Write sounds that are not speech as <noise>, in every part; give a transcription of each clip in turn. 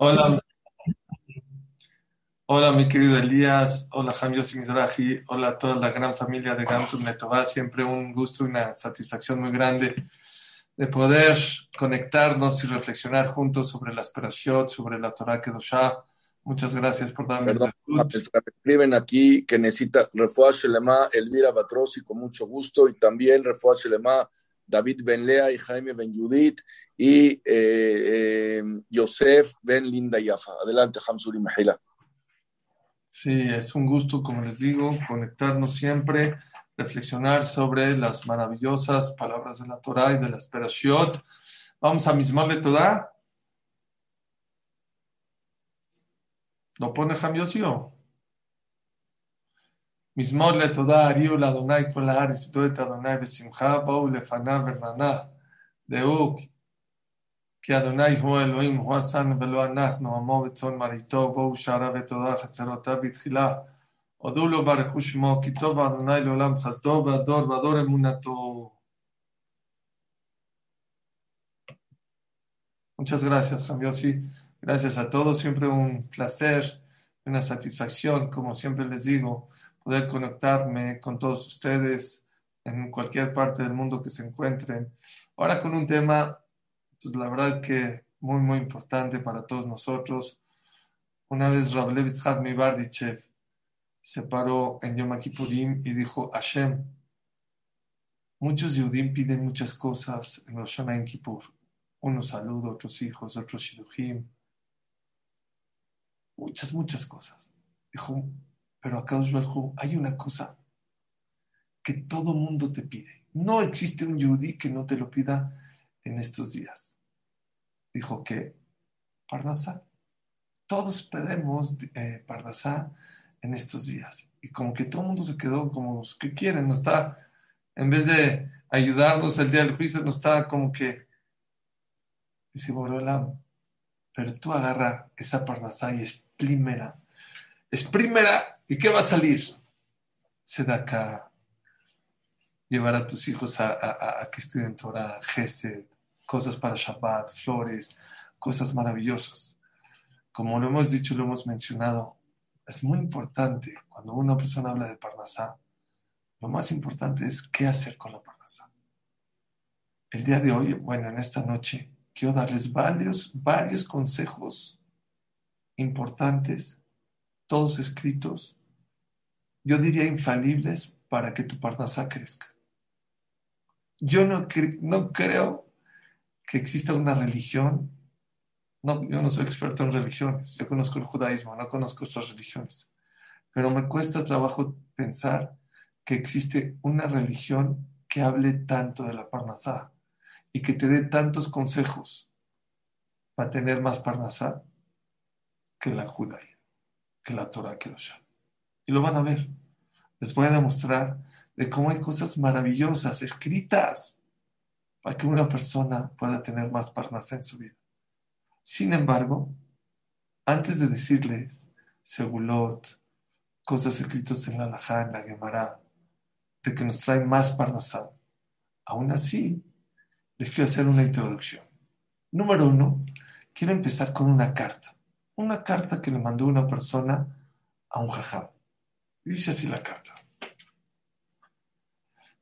Hola, hola mi querido Elías, hola Jamios Mizrahi, hola a toda la gran familia de Gamsum Netová, siempre un gusto y una satisfacción muy grande de poder conectarnos y reflexionar juntos sobre las perashot, sobre la Torah Kedoshá. Muchas gracias por darme Perdón, el escriben aquí que necesita Refuah Shelema Elvira Batrosi con mucho gusto y también Refuah Shelema David Ben Lea y Jaime Ben Judith y eh, eh, Yosef Ben Linda Yafa. Adelante, Hamsuri Mejila. Sí, es un gusto, como les digo, conectarnos siempre, reflexionar sobre las maravillosas palabras de la Torah y de las Perashiot. Vamos a mismarle toda. ¿Lo pone Jamiosio? מזמור לתודה, הריעו לאדוני כל הארץ, עבדו את אדוני בשמחה, בואו לפניו ורננה, דעו כי אדוני הוא אלוהים, הוא עשנו ולא אנחנו, עמו וצאן מרעיתו, בואו שעריו ותודה חצרותיו בתחילה, הודו לו ברכו שמו, כי טוב אדוני לעולם חסדו, והדור והדור אמונתו. Muchas gracias, Jamiosi. Gracias a todos. Siempre un placer, una satisfacción, como siempre les digo, poder conectarme con todos ustedes en cualquier parte del mundo que se encuentren. Ahora con un tema, pues la verdad es que muy, muy importante para todos nosotros. Una vez Rablev Yitzhak Mibardichev se paró en Yom Kippurim y dijo, Hashem, muchos Yudim piden muchas cosas en Rosh Hashanah en Kippur. Unos saludos, otros hijos, otros Shiduhim. Muchas, muchas cosas. Dijo, pero acá hay una cosa que todo mundo te pide. No existe un yudí que no te lo pida en estos días. Dijo que Parnasá. Todos pedimos eh, Parnasá en estos días. Y como que todo el mundo se quedó como que quieren, no está, en vez de ayudarnos el día del juicio, no está como que, dice Borolam, pero tú agarra esa Parnasá y exprímela, exprímela ¿Y qué va a salir? Sedaka, llevar a tus hijos a, que estudien Torah, Gesed, cosas para Shabbat, flores, cosas maravillosas. Como lo hemos dicho, lo hemos mencionado, es muy importante cuando una persona habla de Parnasá, lo más importante es qué hacer con la Parnasá. El día de hoy, bueno, en esta noche, quiero darles varios, varios consejos importantes, todos escritos, yo diría infalibles para que tu parnasá crezca. Yo no, no creo que exista una religión, no, yo no soy experto en religiones, yo conozco el judaísmo, no conozco otras religiones, pero me cuesta trabajo pensar que existe una religión que hable tanto de la parnasá y que te dé tantos consejos para tener más parnasá que la judaísmo, que la Torah, los y lo van a ver. Les voy a demostrar de cómo hay cosas maravillosas escritas para que una persona pueda tener más parnasa en su vida. Sin embargo, antes de decirles segulot, cosas escritas en la Lajá, en la Gemara, de que nos traen más parnasá, aún así, les quiero hacer una introducción. Número uno, quiero empezar con una carta. Una carta que le mandó una persona a un jajam. Dice así la carta.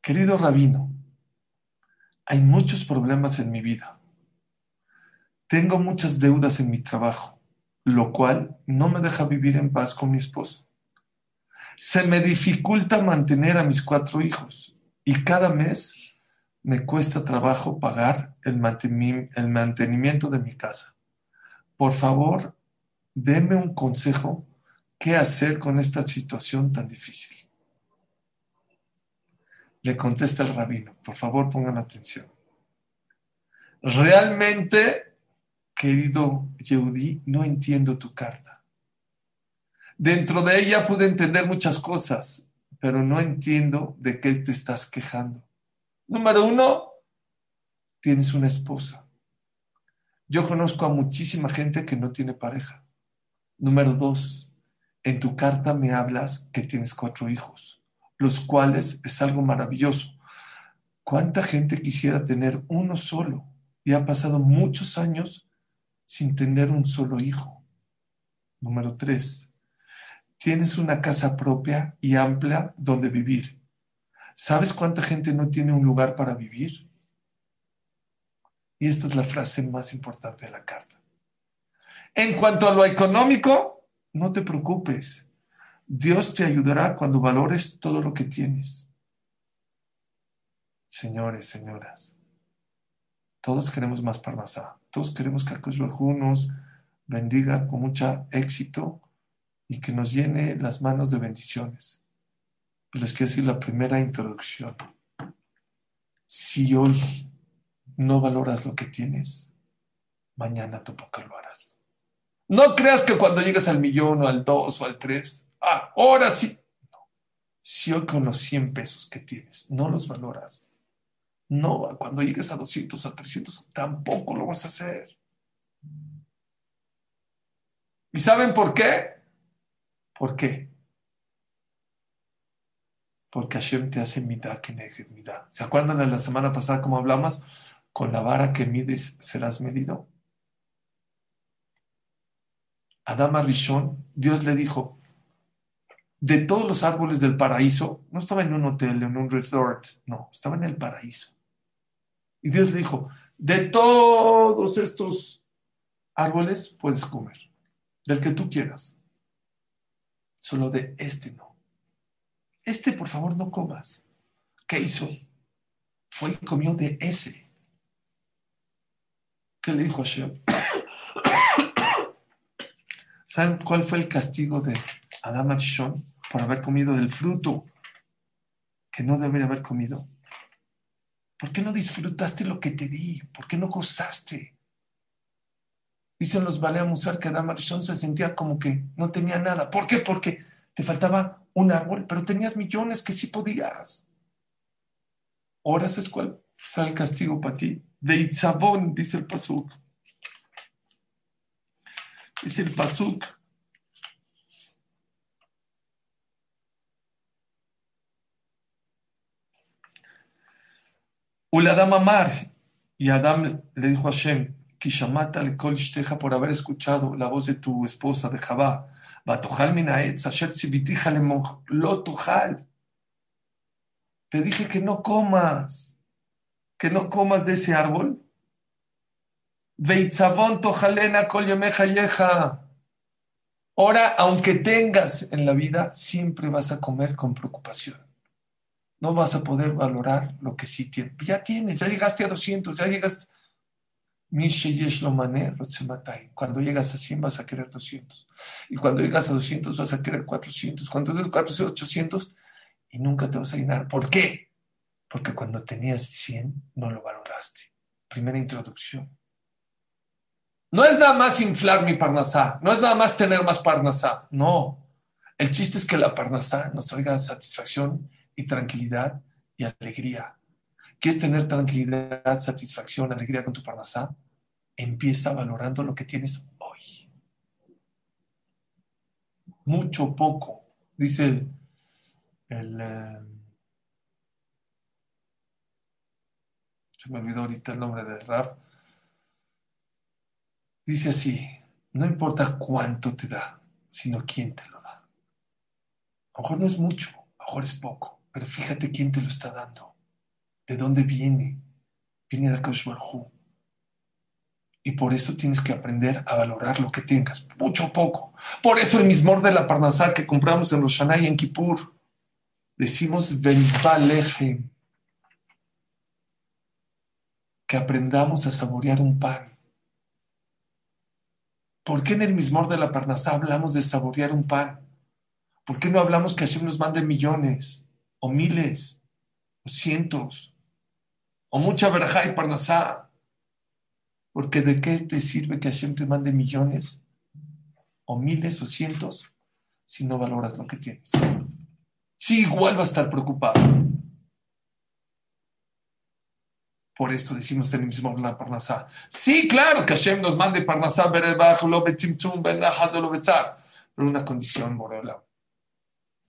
Querido rabino, hay muchos problemas en mi vida. Tengo muchas deudas en mi trabajo, lo cual no me deja vivir en paz con mi esposa. Se me dificulta mantener a mis cuatro hijos y cada mes me cuesta trabajo pagar el, mantenimiento de mi casa. Por favor, deme un consejo qué hacer con esta situación tan difícil. Le contesta el rabino, por favor pongan atención. Realmente, querido Yehudi, no entiendo tu carta. Dentro de ella pude entender muchas cosas, pero no entiendo de qué te estás quejando. Número uno, tienes una esposa. Yo conozco a muchísima gente que no tiene pareja. Número dos, en tu carta me hablas que tienes cuatro hijos, los cuales es algo maravilloso. ¿Cuánta gente quisiera tener uno solo? Y ha pasado muchos años sin tener un solo hijo. Número tres, tienes una casa propia y amplia donde vivir. ¿Sabes cuánta gente no tiene un lugar para vivir? Y esta es la frase más importante de la carta. En cuanto a lo económico, no te preocupes. Dios te ayudará cuando valores todo lo que tienes. Señores, señoras, todos queremos más parnasá. Todos queremos que Akush nos bendiga con mucho éxito y que nos llene las manos de bendiciones. Les quiero decir la primera introducción. Si hoy no valoras lo que tienes, mañana tampoco lo harás. No creas que cuando llegas al millón o al dos o al tres, ah, ahora sí. Si hoy con los 100 pesos que tienes no los valoras, no, cuando llegues a 200, a 300, tampoco lo vas a hacer. ¿Y saben por qué? ¿Por qué? Porque Hashem te hace mitad que mitad. ¿Se acuerdan de la semana pasada cómo hablamos? Con la vara que mides serás medido. Adama Rishon, Dios le dijo, de todos los árboles del paraíso, no estaba en un hotel, en un resort, no, estaba en el paraíso. Y Dios le dijo, de todos estos árboles puedes comer, del que tú quieras. Solo de este no. Este, por favor, no comas. ¿Qué hizo? Fue y comió de ese. ¿Qué le dijo Hashem? <coughs> ¿Saben cuál fue el castigo de Adam Arishon por haber comido del fruto que no debería haber comido? ¿Por qué no disfrutaste lo que te di? ¿Por qué no gozaste? Dicen los Baleamusar que Adam Arishon se sentía como que no tenía nada. ¿Por qué? Porque te faltaba un árbol, pero tenías millones que sí podías. Ahora es cuál será el castigo para ti. De Itzabón, dice el Pasuk. Dice el Pasuk. Uladam Amar, y Adam le dijo a Hashem, Kishamata le kol por haber escuchado la voz de tu esposa de Jabá, Batojal minaetz, asher sibitija le lo Te dije que no comas, que no comas de ese árbol. Veitzavon tojalena kol. Ahora, aunque tengas en la vida, siempre vas a comer con preocupación no vas a poder valorar lo que sí tienes. Ya tienes, ya llegaste a 200, ya llegaste. Cuando llegas a 100 vas a querer 200. Y cuando llegas a 200 vas a querer 400. Cuando llegas a 400, 800 y nunca te vas a llenar. ¿Por qué? Porque cuando tenías 100 no lo valoraste. Primera introducción. No es nada más inflar mi parnasá, no es nada más tener más parnasá, no. El chiste es que la parnasá nos traiga satisfacción y tranquilidad y alegría. ¿Quieres tener tranquilidad, satisfacción, alegría con tu parnasá? Empieza valorando lo que tienes hoy. Mucho poco, dice el, eh, se me olvidó ahorita el nombre del Raf. Dice así, no importa cuánto te da, sino quién te lo da. A lo mejor no es mucho, a lo mejor es poco. Pero fíjate quién te lo está dando. ¿De dónde viene? Viene de Akash Y por eso tienes que aprender a valorar lo que tengas, mucho o poco. Por eso el mismor de la Parnasá que compramos en Roshanay y en Kippur, decimos Benzba Que aprendamos a saborear un pan. ¿Por qué en el mismor de la Parnasá hablamos de saborear un pan? ¿Por qué no hablamos que Hashem nos mande millones? o miles, o cientos, o mucha verajá y parnasá. Porque de qué te sirve que Hashem te mande millones, o miles, o cientos, si no valoras lo que tienes. Sí, igual va a estar preocupado. Por esto decimos el mismo la Parnasá. Sí, claro que Hashem nos mande Parnasá, pero una condición, Morela.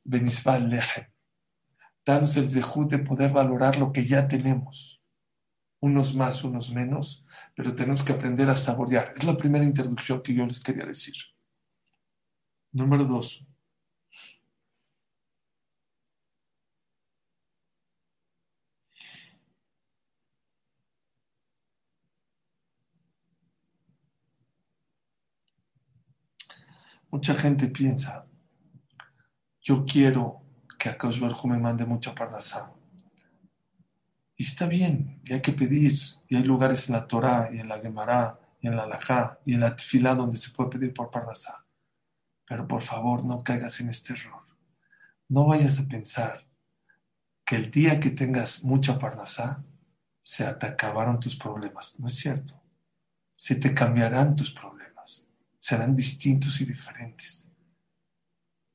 Benisbal Lehem danos el zehut de poder valorar lo que ya tenemos. unos más, unos menos, pero tenemos que aprender a saborear. Es la primera introducción que yo les quería decir. Número dos. Mucha gente piensa, yo quiero que a Barhu me mande mucha parnasá. Y está bien, y hay que pedir, y hay lugares en la Torah, y en la Gemara, y en la Lajá, y en la Tfilá donde se puede pedir por parnasá. Pero por favor, no caigas en este error. No vayas a pensar que el día que tengas mucha parnasá, se te acabaron tus problemas. No es cierto. Se te cambiarán tus problemas. Serán distintos y diferentes.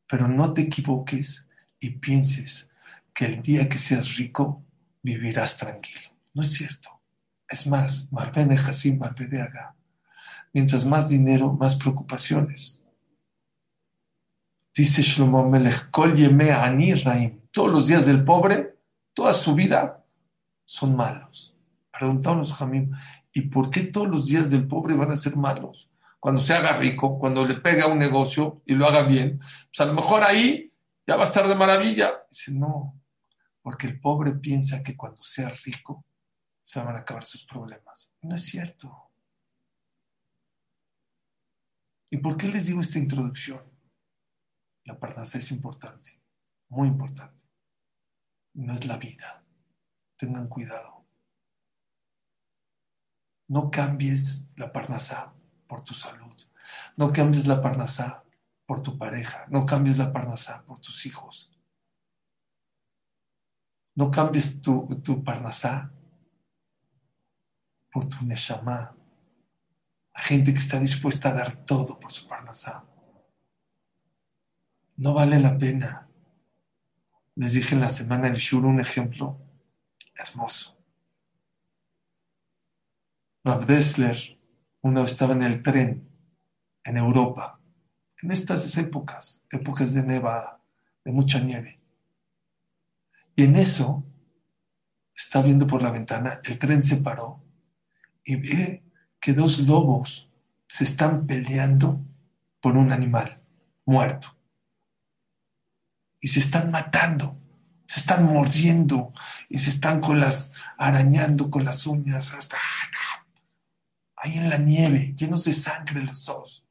Pero no te equivoques y pienses que el día que seas rico, vivirás tranquilo. No es cierto. Es más, Marbene Hasim de Aga. Mientras más dinero, más preocupaciones. Dice Shlomo Melech, Ani Raim. Todos los días del pobre, toda su vida, son malos. Preguntamos, Jamim, ¿y por qué todos los días del pobre van a ser malos? Cuando se haga rico, cuando le pega un negocio y lo haga bien, pues a lo mejor ahí ya va a estar de maravilla. Dice, no, porque el pobre piensa que cuando sea rico se van a acabar sus problemas. No es cierto. ¿Y por qué les digo esta introducción? La parnasa es importante, muy importante. No es la vida. Tengan cuidado. No cambies la parnasá por tu salud. No cambies la parnasá por tu pareja. No cambies la parnasá por tus hijos. No cambies tu, tu parnasá por tu neshama. La gente que está dispuesta a dar todo por su parnasá. No vale la pena. Les dije en la semana el Shur un ejemplo hermoso. Rav Dessler una vez estaba en el tren en Europa, en estas épocas, épocas de nevada, de mucha nieve. Y en eso, está viendo por la ventana, el tren se paró y ve que dos lobos se están peleando por un animal muerto. Y se están matando, se están mordiendo y se están con las arañando con las uñas hasta ahí en la nieve, llenos de sangre los dos.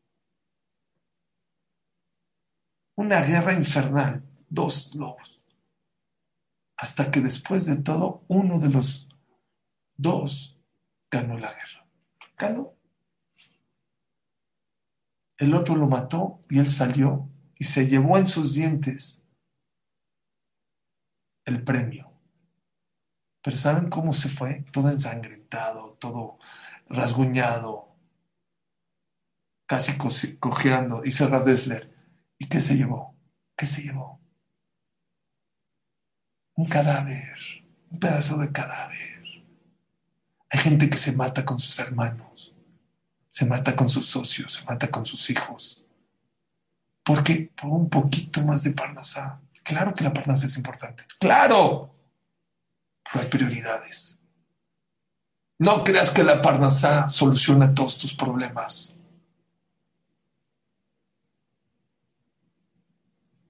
Una guerra infernal, dos lobos hasta que después de todo uno de los dos ganó la guerra. Ganó. El otro lo mató y él salió y se llevó en sus dientes el premio. Pero ¿saben cómo se fue? Todo ensangrentado, todo rasguñado, casi cojeando. Dice Radesler. ¿Y qué se llevó? ¿Qué se llevó? un cadáver, un pedazo de cadáver. Hay gente que se mata con sus hermanos, se mata con sus socios, se mata con sus hijos. Porque por un poquito más de parnasá. Claro que la parnasá es importante. Claro. Pero hay prioridades. No creas que la parnasá soluciona todos tus problemas.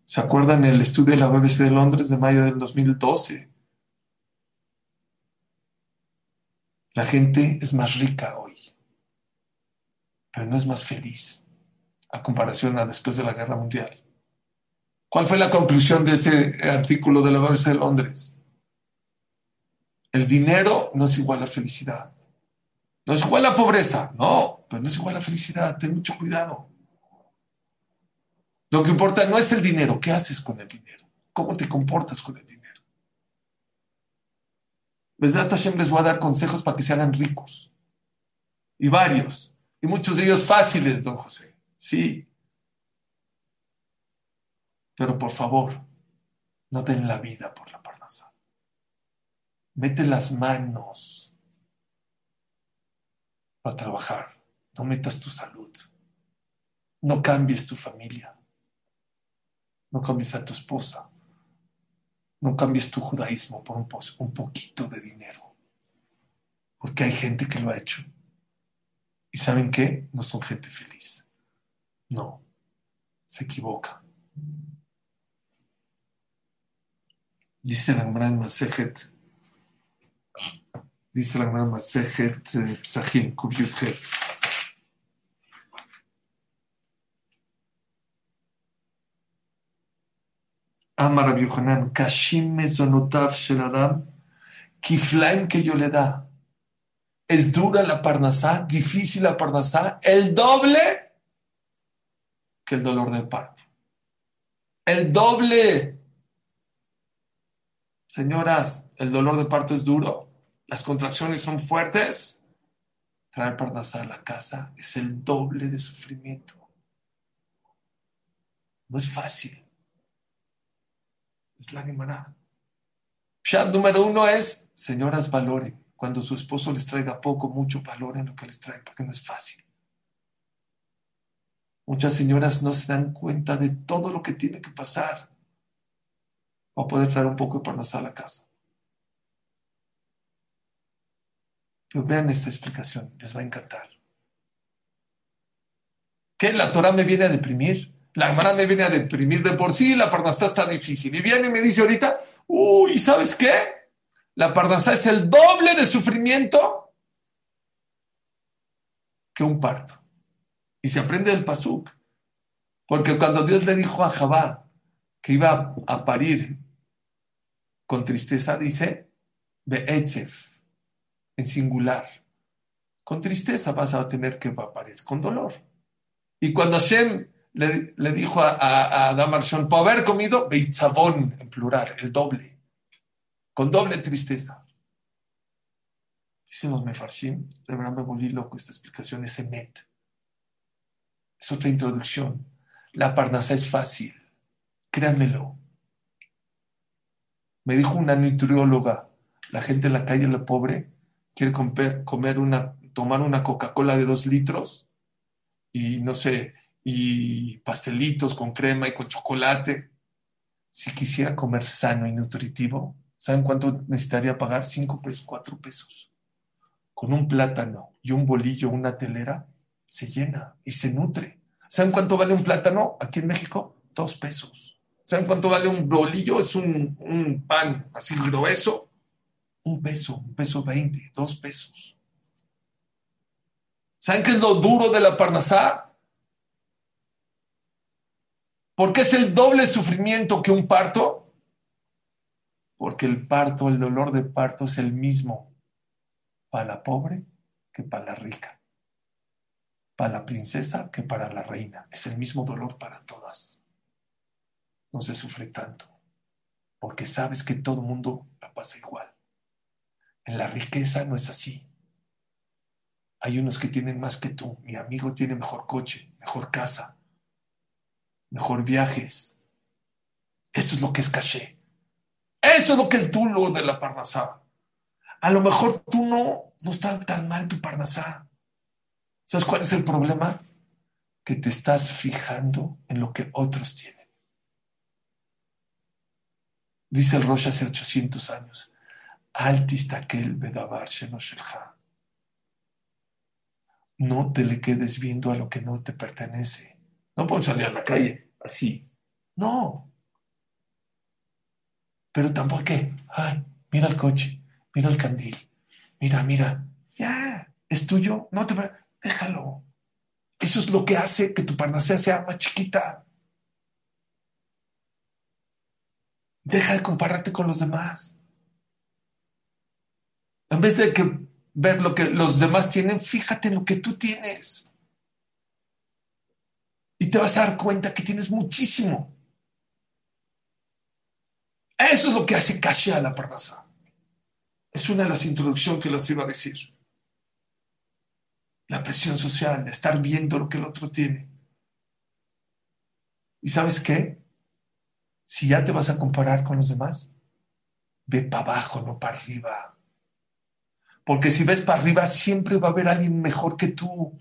¿Se acuerdan el estudio de la BBC de Londres de mayo del 2012? La gente es más rica hoy, pero no es más feliz a comparación a después de la guerra mundial. ¿Cuál fue la conclusión de ese artículo de la BBC de Londres? El dinero no es igual a felicidad. No es igual a pobreza, no, pero no es igual a felicidad. Ten mucho cuidado. Lo que importa no es el dinero, ¿qué haces con el dinero? ¿Cómo te comportas con el dinero? Les voy a dar consejos para que se hagan ricos. Y varios. Y muchos de ellos fáciles, don José. Sí. Pero por favor, no den la vida por la. Mete las manos para trabajar. No metas tu salud. No cambies tu familia. No cambies a tu esposa. No cambies tu judaísmo por un, poquito de dinero. Porque hay gente que lo ha hecho. ¿Y saben qué? No son gente feliz. No, se equivoca. Dice la gran Masejet, dice la gran Masejet Psachim, Kubyutjet. Kashim mezonotav shel Adam, kiflaim que yo le da. Es dura la parnasá, difícil la parnasá, el doble que el dolor del parto. El doble. Señoras, el dolor de parto es duro, las contracciones son fuertes. Traer parnasá a la casa es el doble de sufrimiento. No es fácil. Es la Gemara. Pshat número uno es, señoras, valoren. Cuando su esposo les traiga poco, mucho, valoren lo que les trae, porque no es fácil. Muchas señoras no se dan cuenta de todo lo que tiene que pasar para poder traer un poco de parnasá a la casa. Pero vean esta explicación, les va a encantar. ¿Qué? ¿La Torah me viene a deprimir? La hermana me viene a deprimir de por sí, la parnasá está difícil. Y viene y me dice ahorita, uy, ¿sabes qué? La parnasá es el doble de sufrimiento que un parto. Y se aprende el pasuk. Porque cuando Dios le dijo a Jabá que iba a parir con tristeza, dice, Be'etzef, en singular. Con tristeza vas a tener que parir, con dolor. Y cuando Hashem le, dijo a, a, Adam por haber comido, Beitzabón, en plural, el doble, con doble tristeza. Dicen los mefarshim, de verdad me volví loco esta explicación, es emet. Es otra introducción. La parnasa es fácil, créanmelo. Me dijo una nutrióloga, la gente en la calle, la pobre, quiere comer una, tomar una Coca-Cola de dos litros y no sé, y pastelitos con crema y con chocolate. Si quisiera comer sano y nutritivo, ¿saben cuánto necesitaría pagar? Cinco pesos, cuatro pesos. Con un plátano y un bolillo, una telera, se llena y se nutre. ¿Saben cuánto vale un plátano aquí en México? Dos pesos. ¿Saben cuánto vale un bolillo? Es un, un pan así grueso. Un peso, un peso veinte, dos pesos. ¿Saben qué es lo duro de la parnasá? ¿Por qué es el doble sufrimiento que un parto? Porque el parto, el dolor de parto es el mismo para la pobre que para la rica, para la princesa que para la reina. Es el mismo dolor para todas. No se sufre tanto, porque sabes que todo el mundo la pasa igual. En la riqueza no es así. Hay unos que tienen más que tú. Mi amigo tiene mejor coche, mejor casa, mejor viajes. Eso es lo que es caché. Eso es lo que es duro de la parnasá. A lo mejor tú no, no estás tan mal tu parnasá. ¿Sabes cuál es el problema? Que te estás fijando en lo que otros tienen. Dice el Rosh hace 800 años. Altistakel bedavar No te le quedes viendo a lo que no te pertenece. No podemos salir a la calle así. No. Pero tampoco que, ay, mira el coche, mira el candil, mira, mira, ya, es tuyo, no te déjalo. Eso es lo que hace que tu parnasea sea más chiquita. Deja de compararte con los demás. En vez de que ver lo que los demás tienen, fíjate en lo que tú tienes. Y te vas a dar cuenta que tienes muchísimo. Eso es lo que hace caché a la parnasa. Es una de las introducciones que les iba a decir. La presión social, estar viendo lo que el otro tiene. ¿Y sabes qué? Si ya te vas a comparar con los demás, ve para abajo, no para arriba. Porque si ves para arriba, siempre va a haber alguien mejor que tú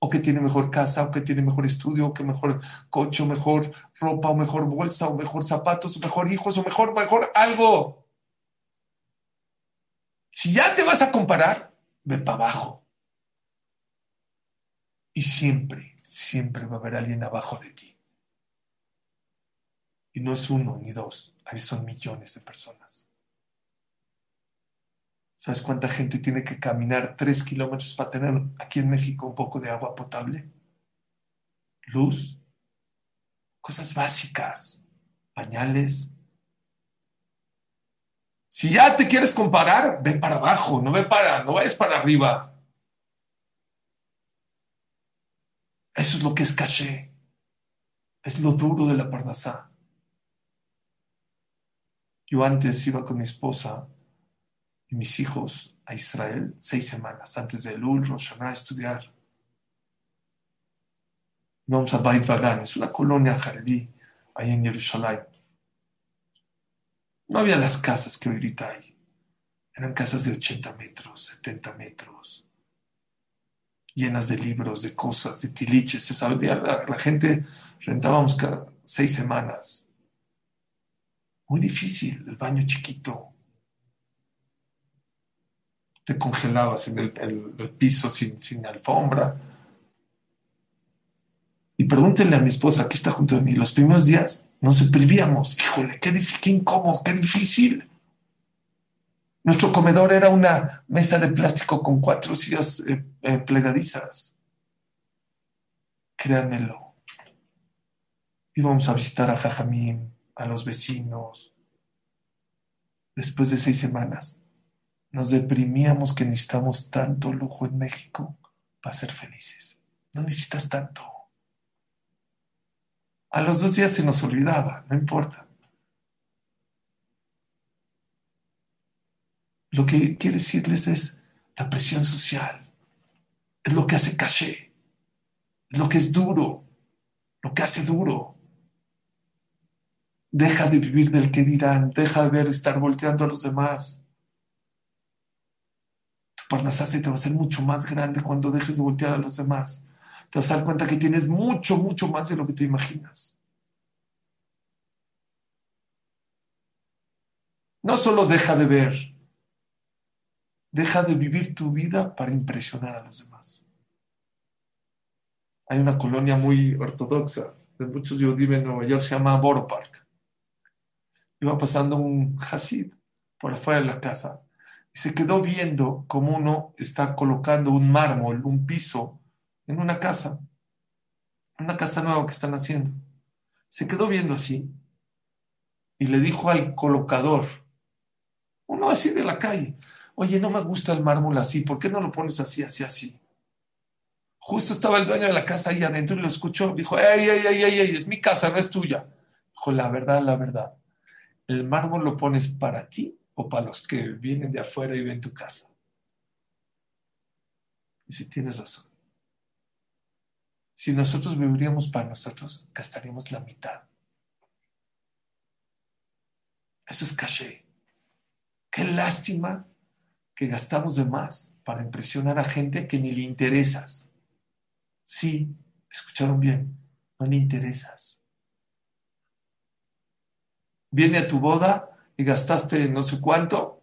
o que tiene mejor casa, o que tiene mejor estudio, o que mejor coche, o mejor ropa, o mejor bolsa, o mejor zapatos, o mejor hijos, o mejor, mejor algo. Si ya te vas a comparar, ve para abajo. Y siempre, siempre va a haber alguien abajo de ti. Y no es uno ni dos, ahí son millones de personas. ¿Sabes cuánta gente tiene que caminar tres kilómetros para tener aquí en México un poco de agua potable? Luz, cosas básicas, pañales. Si ya te quieres comparar, ve para abajo, no ve para, no vayas para arriba. Eso es lo que es caché. Es lo duro de la parnasá. Yo antes iba con mi esposa y mis hijos a Israel seis semanas antes de Elul, Rosh a estudiar. Vamos a Beit Vagan, es una colonia jaredí ahí en Jerusalén. No había las casas que ahorita hay. Eran casas de 80 metros, 70 metros, llenas de libros, de cosas, de tiliches. Se sabía, la, la gente rentábamos cada seis semanas. Muy difícil, el baño chiquito, te congelabas en el, piso sin, alfombra. Y pregúntenle a mi esposa, que está junto de mí, los primeros días nos deprivíamos. Híjole, qué, qué incómodo, qué difícil. Nuestro comedor era una mesa de plástico con cuatro sillas eh, eh, plegadizas. Créanmelo. Íbamos a visitar a Jajamín, a los vecinos. Después de seis semanas, nos deprimíamos que necesitamos tanto lujo en México para ser felices. No necesitas tanto. A los dos días se nos olvidaba, no importa. Lo que quiero decirles es la presión social. Es lo que hace caché. Es lo que es duro. Lo que hace duro. Deja de vivir del que dirán. Deja de ver estar volteando a los demás. Parnasá te va a ser mucho más grande cuando dejes de voltear a los demás. Te vas a dar cuenta que tienes mucho, mucho más de lo que te imaginas. No solo deja de ver, deja de vivir tu vida para impresionar a los demás. Hay una colonia muy ortodoxa de muchos judíos en Nueva York, se llama Borough Park. Iba pasando un Hasid por afuera de la casa y se quedó viendo cómo uno está colocando un mármol, un piso, en una casa, una casa nueva que están haciendo. Se quedó viendo así y le dijo al colocador, uno así de la calle, oye, no me gusta el mármol así, ¿por qué no lo pones así, así, así? Justo estaba el dueño de la casa ahí adentro y lo escuchó, dijo, ey, ey, ey, ey, ey es mi casa, no es tuya. Dijo, la verdad, la verdad, el mármol lo pones para ti o para los que vienen de afuera y ven tu casa. Y si tienes razón. Si nosotros viviríamos para nosotros, gastaríamos la mitad. Eso es caché. Qué lástima que gastamos de más para impresionar a gente que ni le interesas. Sí, escucharon bien, no le interesas. Viene a tu boda y gastaste no sé cuánto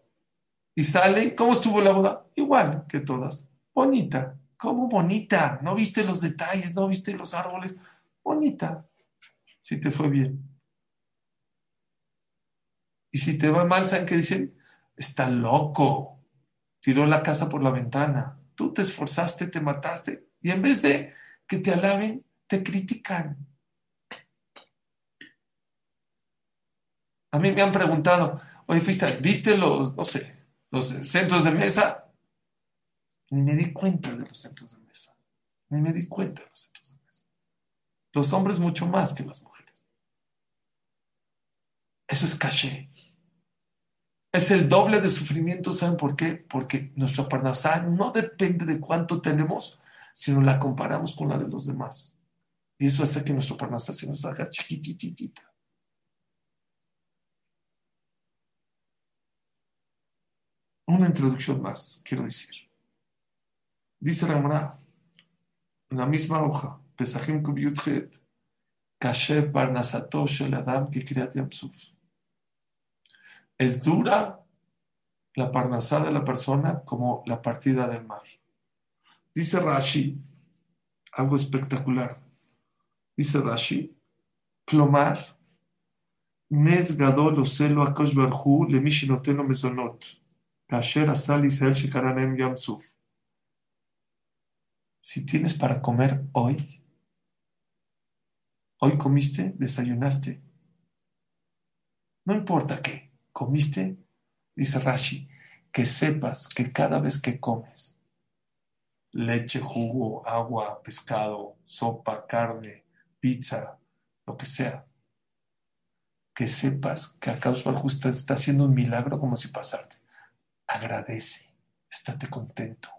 y sale, ¿cómo estuvo la boda? Igual que todas. Bonita. ¿Cómo bonita? ¿No viste los detalles? ¿No viste los árboles? Bonita. Si te fue bien. Y si te va mal, ¿saben qué dicen? Está loco. Tiró la casa por la ventana. Tú te esforzaste, te mataste. Y en vez de que te alaben, te critican. A mí me han preguntado, oye, ¿viste los, no sé, los centros de mesa? Ni me di cuenta de los centros de mesa. Ni me di cuenta de los centros de mesa. Los hombres mucho más que las mujeres. Eso es caché. Es el doble de sufrimiento, ¿saben por qué? Porque nuestra parnasá no depende de cuánto tenemos, sino la comparamos con la de los demás. Y eso hace que nuestra parnasá se nos haga chiquititita. Una introducción más, quiero decir. Dice Ramana, en la misma hoja, Pesachim Kubyutchet, Kashev Barnasato Shel Adam Kikriat Yamsuf. Es dura la parnasá de la persona como la partida del mar. Dice Rashi, algo espectacular. Dice Rashi, Clomar, Mes gadol oselo akosh barhu le mishinoteno Si tienes para comer hoy, hoy comiste, desayunaste, no importa qué, comiste, dice Rashi, que sepas que cada vez que comes leche, jugo, agua, pescado, sopa, carne, pizza, lo que sea, que sepas que a causa justa está haciendo un milagro como si pasarte. Agradece, estate contento.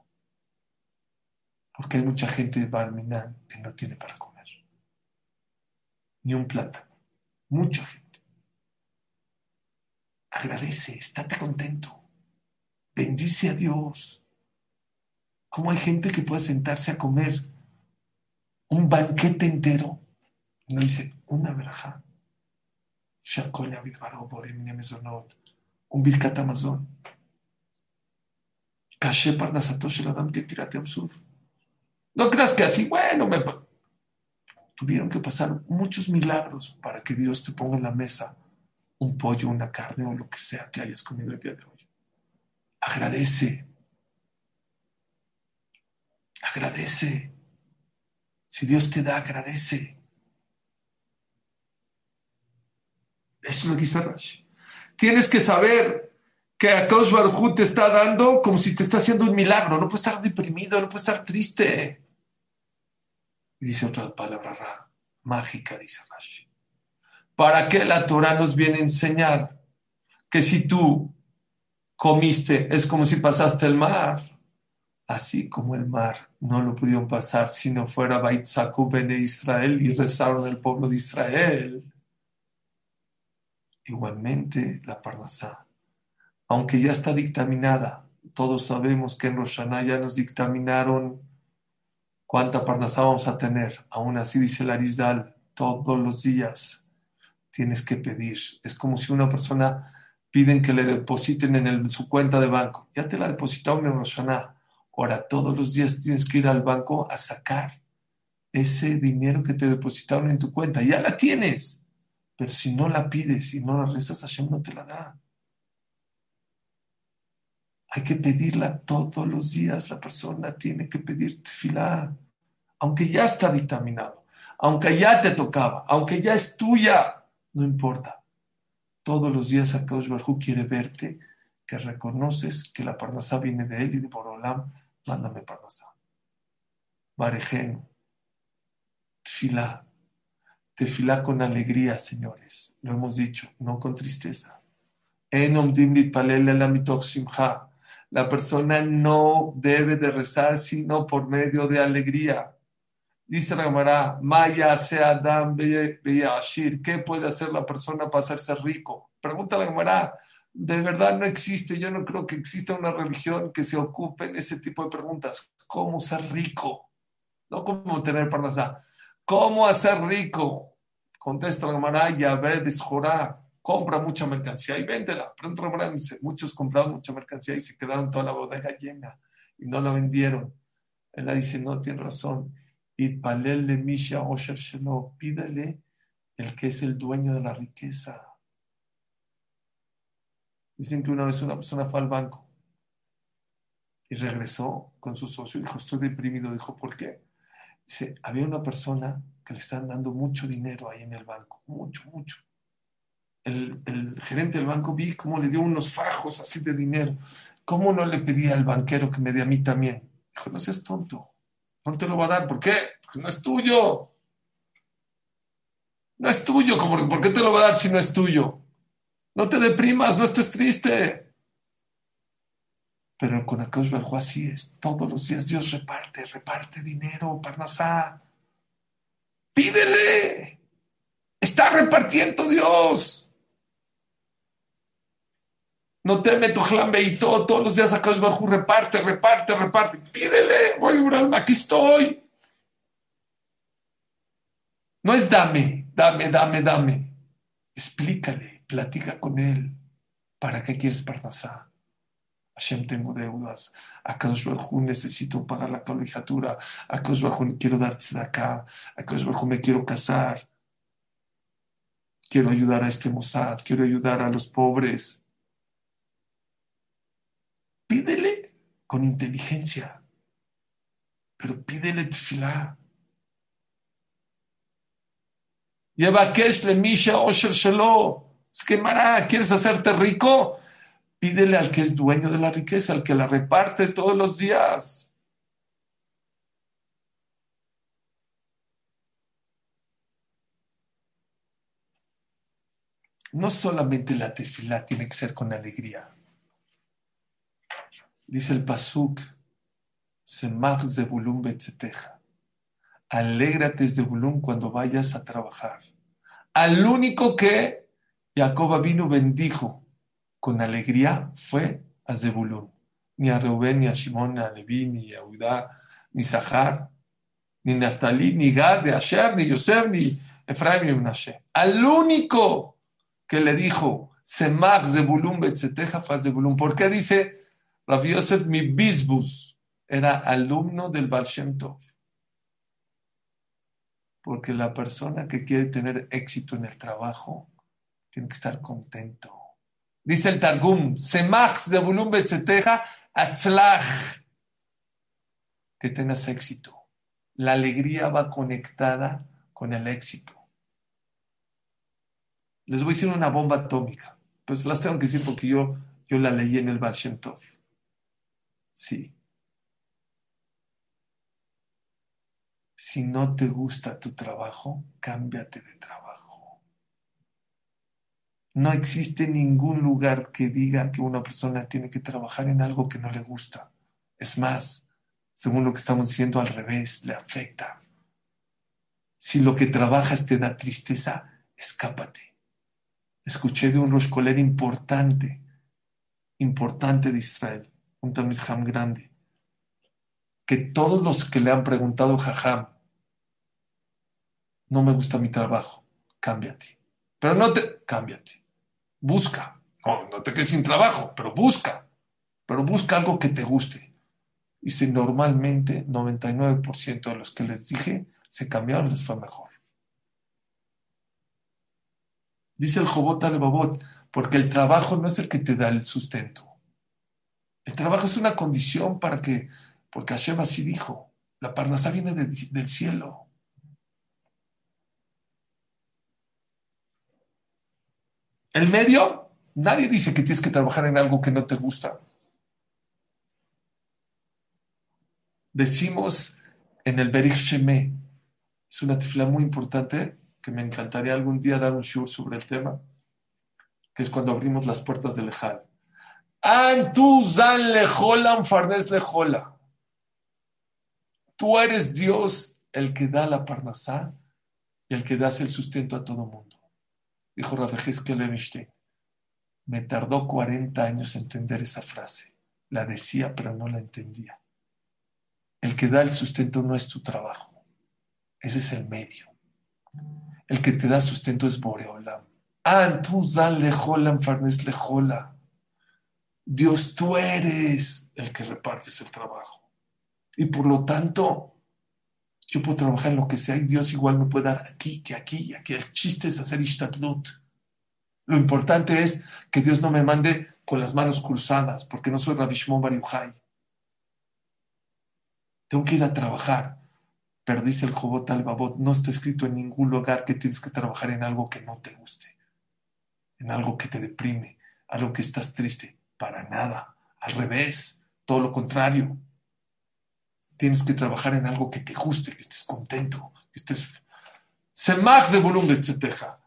Porque hay mucha gente de Barminan que no tiene para comer. Ni un plátano. Mucha gente. Agradece, estate contento. Bendice a Dios. ¿Cómo hay gente que puede sentarse a comer un banquete entero? No dice una verja. Un birkat amazon. No creas que así, bueno, me... tuvieron que pasar muchos milagros para que Dios te ponga en la mesa un pollo, una carne o lo que sea que hayas comido el día de hoy. Agradece. Agradece. Si Dios te da, agradece. Eso es lo que dice Rashi. Tienes que saber que a Baruj te está dando como si te está haciendo un milagro. No puede estar deprimido, no puede estar triste. Y dice otra palabra mágica, dice Rashi. ¿Para qué la Torah nos viene a enseñar que si tú comiste es como si pasaste el mar? Así como el mar no lo pudieron pasar si no fuera Baitzaku Bene Israel y rezaron el pueblo de Israel. Igualmente la Parnasá, aunque ya está dictaminada, todos sabemos que en Roshaná ya nos dictaminaron cuánta Parnasá vamos a tener. Aún así dice Larizal, todos los días tienes que pedir. Es como si una persona piden que le depositen en su cuenta de banco. Ya te la depositaron en Roshaná. Ahora, todos los días tienes que ir al banco a sacar ese dinero que te depositaron en tu cuenta. Ya la tienes. Pero si no la pides y no la rezas, Hashem no te la da. Hay que pedirla todos los días. La persona tiene que pedir tefilá, aunque ya está dictaminado, aunque ya te tocaba, aunque ya es tuya. No importa. Todos los días Akadosh Barhu quiere verte, que reconoces que la Parnasá viene de él y de Borolam. Mándame Parnasá. Barejenu. Tfilá. Tefilá con alegría, señores. Lo hemos dicho, no con tristeza. La persona no debe de rezar sino por medio de alegría. Dice la Gemara, Maya sea Adam Ashir, ¿qué puede hacer la persona para hacerse rico? Pregunta la Gemara, de verdad no existe, yo no creo que exista una religión que se ocupe en ese tipo de preguntas. ¿Cómo ser rico? No cómo tener parnasá. ¿Cómo hacer rico? Contesta la Gemara, Yahvé Jorá, compra mucha mercancía y véndela. Gemara, muchos compraron mucha mercancía y se quedaron toda la bodega llena y no la vendieron. Él dice, no, tiene razón Itpalel Misha Osher pídele el que es el dueño de la riqueza. Dicen que una vez una persona fue al banco y regresó con su socio y dijo, estoy deprimido. Dijo, ¿por qué? Dice, había una persona que le están dando mucho dinero ahí en el banco, mucho, mucho. El, el, gerente del banco vi cómo le dio unos fajos así de dinero. ¿Cómo no le pedía al banquero que me dé a mí también? Dijo, no seas tonto. No te lo va a dar. ¿Por qué? Porque no es tuyo. No es tuyo. ¿Por qué te lo va a dar si no es tuyo? No te deprimas, no estés triste. Pero con Akash Barjo así es. Todos los días Dios reparte, reparte dinero, Parnasá. Pídele. Está repartiendo Dios. No teme tu y todos los días acá Barjú reparte, reparte, reparte. Pídele, voy alma, aquí estoy. No es dame, dame, dame, dame. Explícale, platica con él. ¿Para qué quieres Parnasá? Hashem, tengo deudas. A Kadosh Baruj necesito pagar la colegiatura. A Kadosh Baruj quiero dar acá. A Kadosh Baruj me quiero casar. Quiero ayudar a este Mossad. Quiero ayudar a los pobres. Pídele con inteligencia. Pero pídele tefilá. Lleva le misha osher shelo. Es que Mara, ¿quieres hacerte rico? Pídele al que es dueño de la riqueza, al que la reparte todos los días. No solamente la tefilá tiene que ser con alegría. Dice el pasuk, Semach Zebulun Betzeteja. Alégrate Zebulun cuando vayas a trabajar. Al único que Jacob vino bendijo con alegría fue a Zebulun. Ni a Reuben, ni a Shimon, ni a Leví, ni a Udá, ni Zahar, ni Naftali, ni Gad, ni Asher, ni Yosef, ni Efraim, ni Menashe. Al único que le dijo, Semach Zebulun Betzeteja fue a Zebulun. ¿Por qué dice Rabbi Yosef mi bisbus? Era alumno del Baal Tov. Porque la persona que quiere tener éxito en el trabajo tiene que estar contento Dice el Targum, Semach de Bulum Betzeteja, Atzlach. Que tengas éxito. La alegría va conectada con el éxito. Les voy a decir una bomba atómica. Pues las tengo que decir porque yo, yo la leí en el Baal Sí. Si no te gusta tu trabajo, cámbiate de trabajo. No existe ningún lugar que diga que una persona tiene que trabajar en algo que no le gusta. Es más, según lo que estamos diciendo al revés, le afecta. Si lo que trabajas te da tristeza, escápate. Escuché de un Roshkoler importante, importante de Israel, un Tamil Ham grande, que todos los que le han preguntado Jajam, no me gusta mi trabajo, cámbiate. Pero no te, cámbiate. Busca. No, no te quedes sin trabajo, pero busca. Pero busca algo que te guste. Y si normalmente 99% de los que les dije se cambiaron, les fue mejor. Dice el Jobot al Babot, porque el trabajo no es el que te da el sustento. El trabajo es una condición para que, porque Hashem así dijo, la parnasa viene del cielo. El medio, nadie dice que tienes que trabajar en algo que no te gusta. Decimos en el Berich Sheme, es una tifla muy importante que me encantaría algún día dar un show sobre el tema, que es cuando abrimos las puertas del Ejal. Antuzan lejolam farnes lejola. Tú eres Dios el que da la parnasá y el que das el sustento a todo mundo. Dijo que Levinstein, me tardó 40 años entender esa frase. La decía, pero no la entendía. El que da el sustento no es tu trabajo, ese es el medio. El que te da sustento es Boreolam. farnes lejola. Dios, tú eres el que repartes el trabajo. Y por lo tanto, yo puedo trabajar en lo que sea y Dios igual me puede dar aquí, que aquí y aquí. El chiste es hacer ishtadlut. Lo importante es que Dios no me mande con las manos cruzadas, porque no soy Rabbi Shimon Bar Tengo que ir a trabajar. Pero dice el Jobot al Babot, no está escrito en ningún lugar que tienes que trabajar en algo que no te guste, en algo que te deprime, algo que estás triste. Para nada. Al revés, todo lo contrario. Tienes que trabajar en algo que te guste, que estés contento, que estés. Semach de volumen de.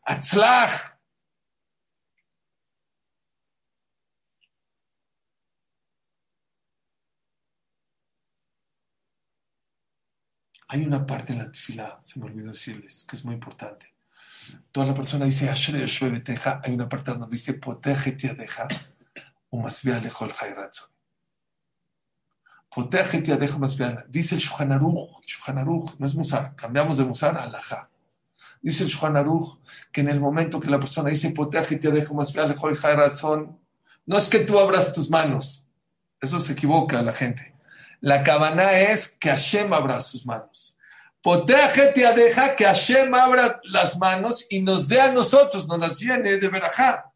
Hay una parte en la tefila, se me olvidó decirles, que es muy importante. Toda la persona dice, hay una parte donde dice, deja Dice el Shulchan Aruch, no es Musar, cambiamos de Musar a Alajá. Dice el Shulchan que en el momento que la persona dice, no es que tú abras tus manos, Eso se equivoca la gente. La cabana es que Hashem abra sus manos. Deja que Hashem abra las manos y nos dé a nosotros, nos las llene de verajá.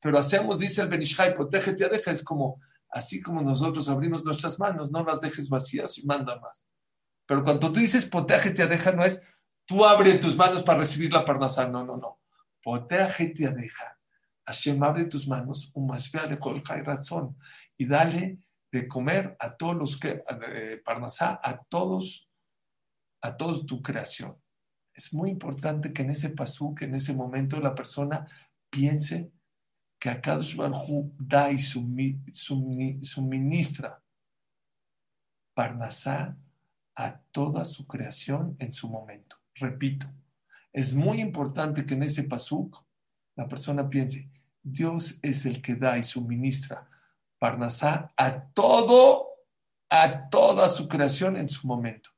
Pero hacemos, dice el Benishai, protégete deja, es como, así como nosotros abrimos nuestras manos, no las dejes vacías y manda más. Pero cuando tú dices protégete deja, no es tú abre tus manos para recibir la parnasá, no, no, no. Protégete deja. Hashem abre tus manos, un de razón, y dale de comer a todos los que, eh, parnasá, a todos a toda tu creación. Es muy importante que en ese pasú, que en ese momento la persona piense que a cada da y suministra Parnasá a toda su creación en su momento. Repito, es muy importante que en ese pasuk la persona piense, Dios es el que da y suministra Parnasá a todo, a toda su creación en su momento.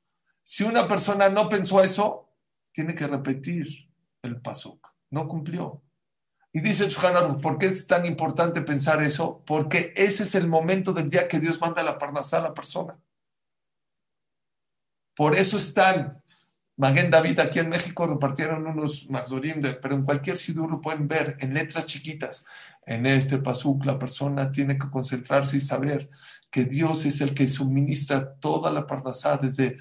Si una persona no pensó eso, tiene que repetir el pasuk. No cumplió. Y dice el ¿por qué es tan importante pensar eso? Porque ese es el momento del día que Dios manda la parnasá a la persona. Por eso están, Maguen David aquí en México repartieron unos Magzorim, pero en cualquier sitio lo pueden ver en letras chiquitas. En este pasuk la persona tiene que concentrarse y saber que Dios es el que suministra toda la parnasá desde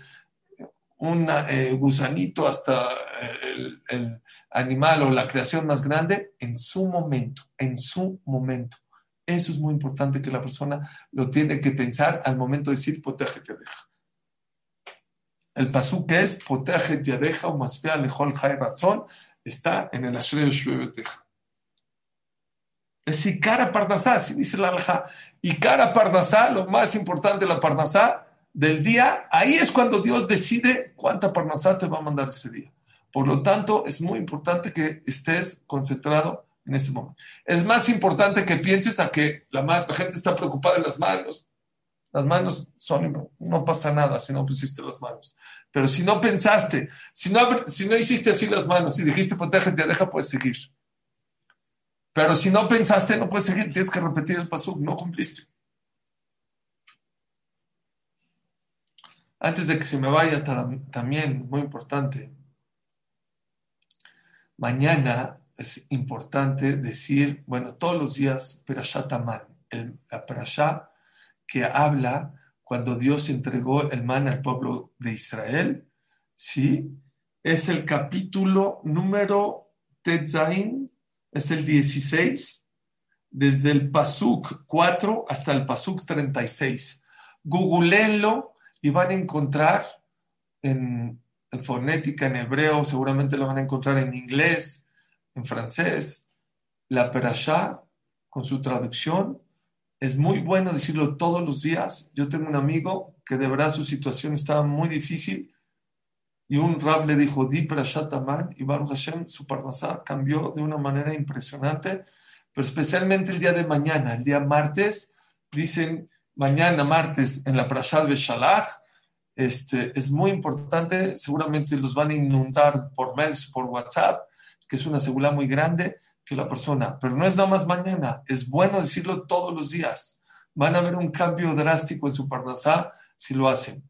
un eh, gusanito hasta eh, el, animal o la creación más grande en su momento, en su momento. Eso es muy importante que la persona lo tiene que pensar al momento de decir poteje te deja. El pasú que es poteje te deja o más fea lejol jai razón está en el Ashrei Shueveteja. Es Ikara Parnasá, así dice la alja. Ikara Parnasá, lo más importante de la Parnasá del día, ahí es cuando Dios decide cuánta parnasá te va a mandar ese día. Por lo tanto, es muy importante que estés concentrado en ese momento. Es más importante que pienses a que la, gente está preocupada en las manos. Las manos son, no pasa nada si no pusiste las manos. Pero si no pensaste, si no, si no hiciste así las manos y dijiste, protégete, deja, puedes seguir. Pero si no pensaste, no puedes seguir, tienes que repetir el paso, no cumpliste. Antes de que se me vaya también, muy importante, mañana es importante decir, bueno, todos los días, Perashat Aman, la Perashá que habla cuando Dios entregó el man al pueblo de Israel, ¿sí? Es el capítulo número Tetzain, es el 16, desde el Pasuk 4 hasta el Pasuk 36. Googleenlo y van a encontrar en, fonética, en hebreo, seguramente lo van a encontrar en inglés, en francés, la perashá con su traducción. Es muy bueno decirlo todos los días. Yo tengo un amigo que de verdad su situación estaba muy difícil y un rab le dijo, di perashat aman y Baruch Hashem, su parnasá cambió de una manera impresionante, pero especialmente el día de mañana, el día martes, dicen mañana martes en la Prashad Beshalach. Este, es muy importante, seguramente los van a inundar por mails, por WhatsApp, que es una seguridad muy grande que la persona, pero no es nada más mañana, es bueno decirlo todos los días. Van a ver un cambio drástico en su parnasá si lo hacen.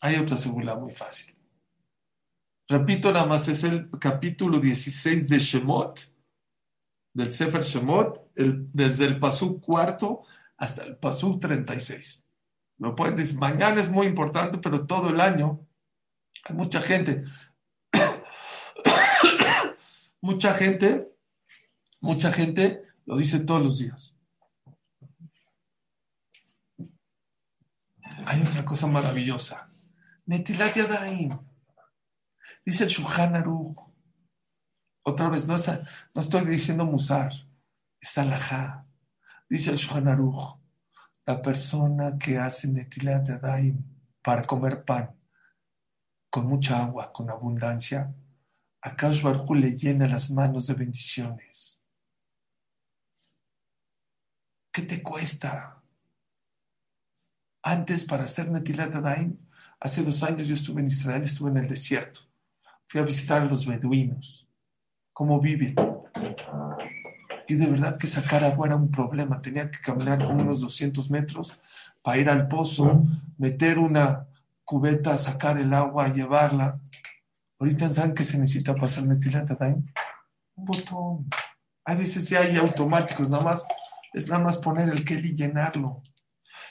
Hay otra seguridad muy fácil. Repito, nada más es el capítulo 16 de Shemot del Sefer Shemot, desde el Pasú cuarto hasta el Pasú 36. Lo pueden decir, mañana es muy importante, pero todo el año hay mucha gente, <coughs> mucha gente, mucha gente lo dice todos los días. Hay otra cosa maravillosa. Netilat Yadayim. Dice el Shulchan Aruch otra vez, no, no estoy diciendo musar, es alajá. Dice el Shulchan la persona que hace netilat yadayim para comer pan con mucha agua, con abundancia, a Kash le llena las manos de bendiciones. ¿Qué te cuesta? Antes, para hacer Netilat Yadayim, hace dos años yo estuve en Israel, estuve en el desierto. Fui a visitar a los beduinos cómo viven. Y de verdad que sacar agua era un problema. Tenía que caminar unos 200 metros para ir al pozo, meter una cubeta, sacar el agua, llevarla. Ahorita saben que se necesita pasar metilata Un botón. A veces ya hay automáticos, nada más, es nada más poner el Kelly y llenarlo.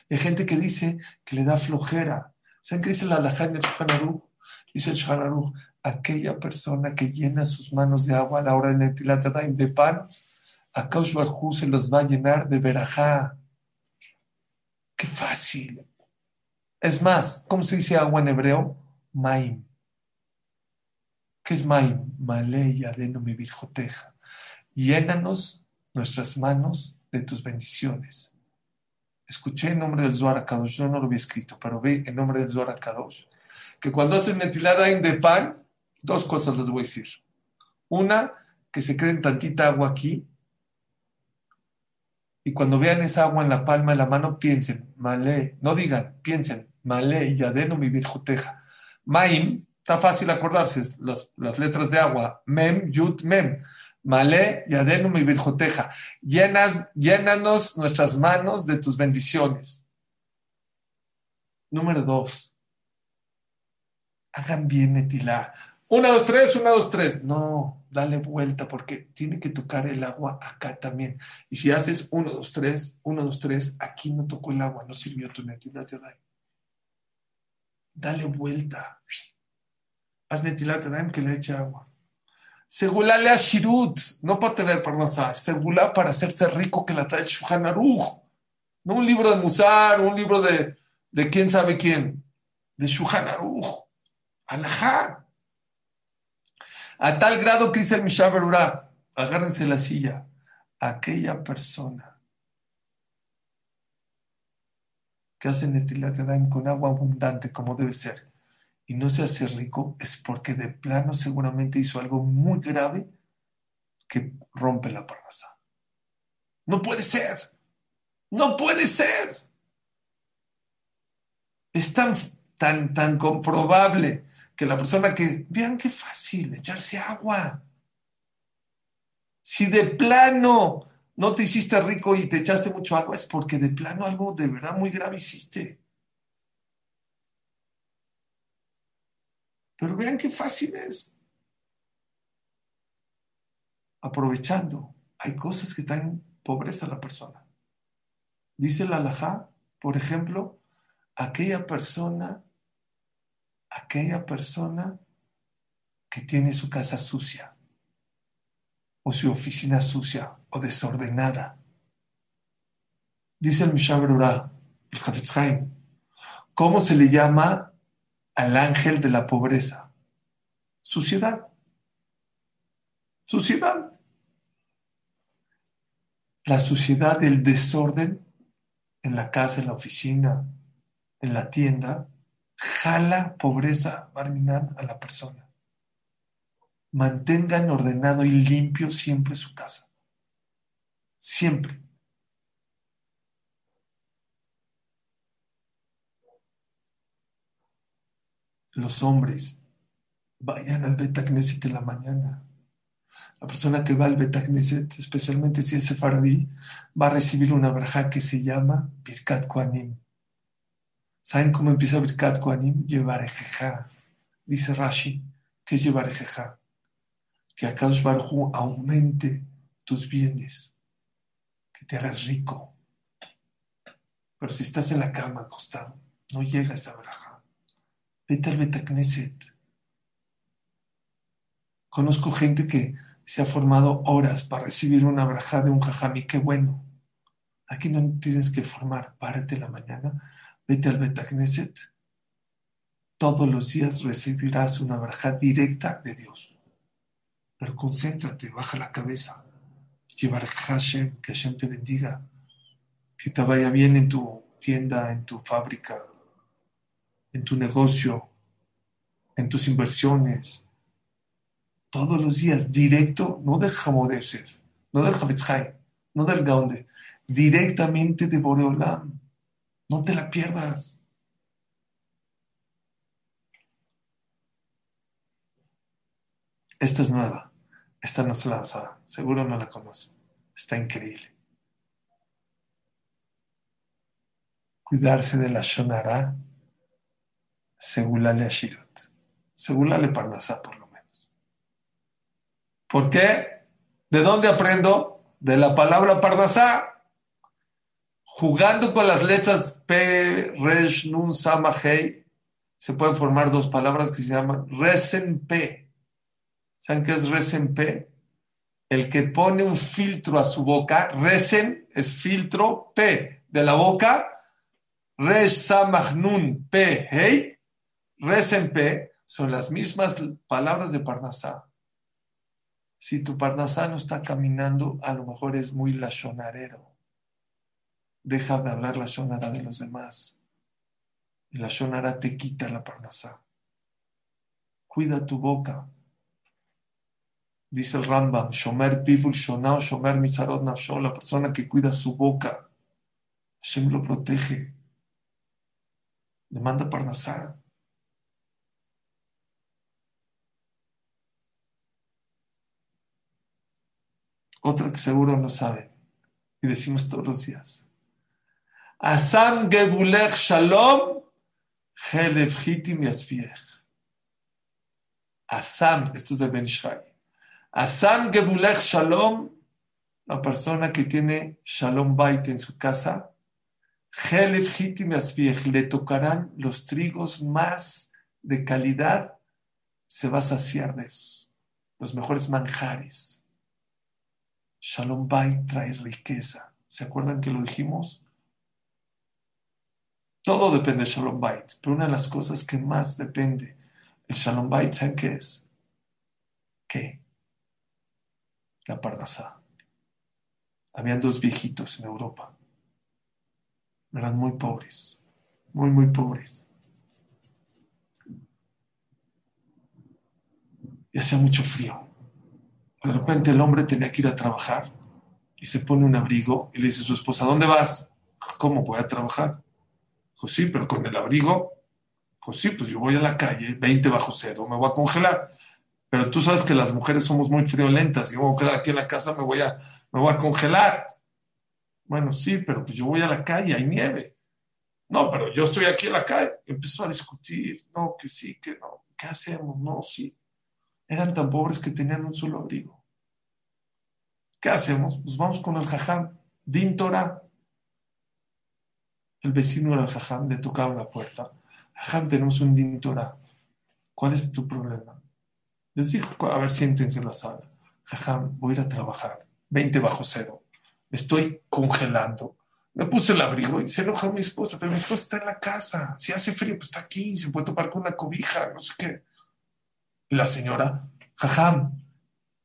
hay gente que dice que le da flojera. ¿Saben qué dice la alajá en Dice el aquella persona que llena sus manos de agua a la hora de Netilat de pan, a Kaush se los va a llenar de verajá. ¡Qué fácil! Es más, ¿cómo se dice agua en hebreo? Maim. ¿Qué es Maim? Maleya de no mi virjoteja. Llénanos nuestras manos de tus bendiciones. Escuché en nombre del Zohar Kadosh, yo no lo había escrito, pero ve en nombre del Zohar que cuando haces netilada de pan, dos cosas les voy a decir. Una, que se creen tantita agua aquí, y cuando vean esa agua en la palma de la mano, piensen, malé, no digan, piensen, malé, yadeno mi virjuteja. Maim, está fácil acordarse, las, las letras de agua, mem, yut, mem. Malé, Yadenu mi virjoteja. Llenas, llénanos nuestras manos de tus bendiciones. Número dos. Hagan bien etilá. Una, dos, tres, una, dos, tres. No, dale vuelta porque tiene que tocar el agua acá también. Y si haces uno, dos, tres, uno, dos, tres, aquí no tocó el agua, no sirvió tu netilat Dale vuelta. Haz netilat que le eche agua. Segula le shirut, no para tener parnasá, segula para hacerse rico que la trae el Shuhan No un libro de Musar, un libro de, de quién sabe quién, de Shuhan Aruch. Alajá. A tal grado que dice el Mishaberurá, agárrense la silla, aquella persona que hace netilat con agua abundante como debe ser y no se hace rico es porque de plano seguramente hizo algo muy grave que rompe la parnasa. No puede ser. No puede ser. Es tan, tan, tan comprobable que la persona que, vean qué fácil, echarse agua. Si de plano no te hiciste rico y te echaste mucho agua, es porque de plano algo de verdad muy grave hiciste. Pero vean qué fácil es. Aprovechando, hay cosas que traen pobreza a la persona. Dice la alajá, por ejemplo, aquella persona, aquella persona que tiene su casa sucia, o su oficina sucia, o desordenada. Dice el Mishaberurah, el Hafetz ¿cómo se le llama al ángel de la pobreza? Suciedad. Suciedad. La suciedad del desorden en la casa, en la oficina, en la tienda, jala pobreza, Barminan, a la persona. Mantengan ordenado y limpio siempre su casa. Siempre. los hombres vayan al Betacneset en la mañana. La persona que va al Betacneset, especialmente si es sefaradí, va a recibir una braja que se llama Birkat Koanim. ¿Saben cómo empieza Birkat Koanim? Llevarejeja. Dice Rashi, que es Llevarejeja. Que Akadosh Barhu aumente tus bienes, que te hagas rico. Pero si estás en la cama acostado, no llega esa braja. Vete al Betacneset. Conozco gente que se ha formado horas para recibir una braja de un jajami. Qué bueno. Aquí no tienes que formar. Párate la mañana, vete al Betacneset. Todos los días recibirás una braja directa de Dios. Pero concéntrate, baja la cabeza. Llevar Hashem, que Hashem te bendiga. Que te vaya bien en tu tienda, en tu fábrica, en tu negocio, en tus inversiones, todos los días, directo, no del Hamodeshev, no del Havetzhai, no del Gaonde, directamente de Boreolam. No te la pierdas. Esta es nueva. Esta no se la seguro no la conoces. está increíble. Cuidarse de la Shonara, segulale Ashirot, segulale Parnasá por lo menos. ¿Por qué? ¿De dónde aprendo? De la palabra Parnasá. Jugando con las letras P, Resh, Nun, Sama, Hei, se pueden formar dos palabras que se llaman Resen P. ¿Saben qué es Resen P? El que pone un filtro a su boca, Resen es filtro P de la boca, Resh, Samach, Nun, P, Hei, Resen P son las mismas palabras de Parnasá. Si tu Parnasá no está caminando, a lo mejor es muy lachonarero deja de hablar la shonara de los demás. Y la shonara te quita la parnasá. Cuida tu boca. Dice el Rambam, Shomer Pivul Shonao, Shomer Mizarot Nafsho, la persona que cuida su boca. Hashem lo protege. Le manda parnasá. Otra que seguro no sabe y decimos todos los días. Asam Gebulech Shalom, Helev Hitim Yasviech. Asam, esto es de Ben Shai. Asam Gebulech Shalom, la persona que tiene Shalom Bait en su casa, Helev Hitim Yasviech, le tocarán los trigos más de calidad, se va a saciar de esos, los mejores manjares. Shalom Bait trae riqueza. ¿Se acuerdan que lo dijimos? Todo depende de Shalom Bait, pero una de las cosas que más depende el Shalom Bait, ¿saben qué es? ¿Qué? La Parnasá. Habían dos viejitos en Europa. Eran muy pobres, muy, muy pobres. Y hacía mucho frío. De repente el hombre tenía que ir a trabajar y se pone un abrigo y le dice a su esposa, ¿dónde vas? ¿Cómo voy a trabajar? Pues sí, pero con el abrigo, pues sí, pues yo voy a la calle, 20 bajo cero, me voy a congelar. Pero tú sabes que las mujeres somos muy friolentas, yo me voy a quedar aquí en la casa, me voy a, me voy a congelar. Bueno, sí, pero pues yo voy a la calle, hay nieve. No, pero yo estoy aquí en la calle. Empezó a discutir, no, que sí, que no, ¿qué hacemos? No, sí. Eran tan pobres que tenían un solo abrigo. ¿Qué hacemos? Pues vamos con el jajam, Din el vecino era Jajam, le tocaron la puerta. Jajam, tenemos un dintora. ¿Cuál es tu problema? Les dijo, a ver, siéntense en la sala. Jajam, voy a ir a trabajar. 20 bajo cero. Me estoy congelando. Me puse el abrigo y se enoja mi esposa, pero mi esposa está en la casa. Si hace frío, pues está aquí, se puede topar con una cobija, no sé qué. Y la señora, jajam,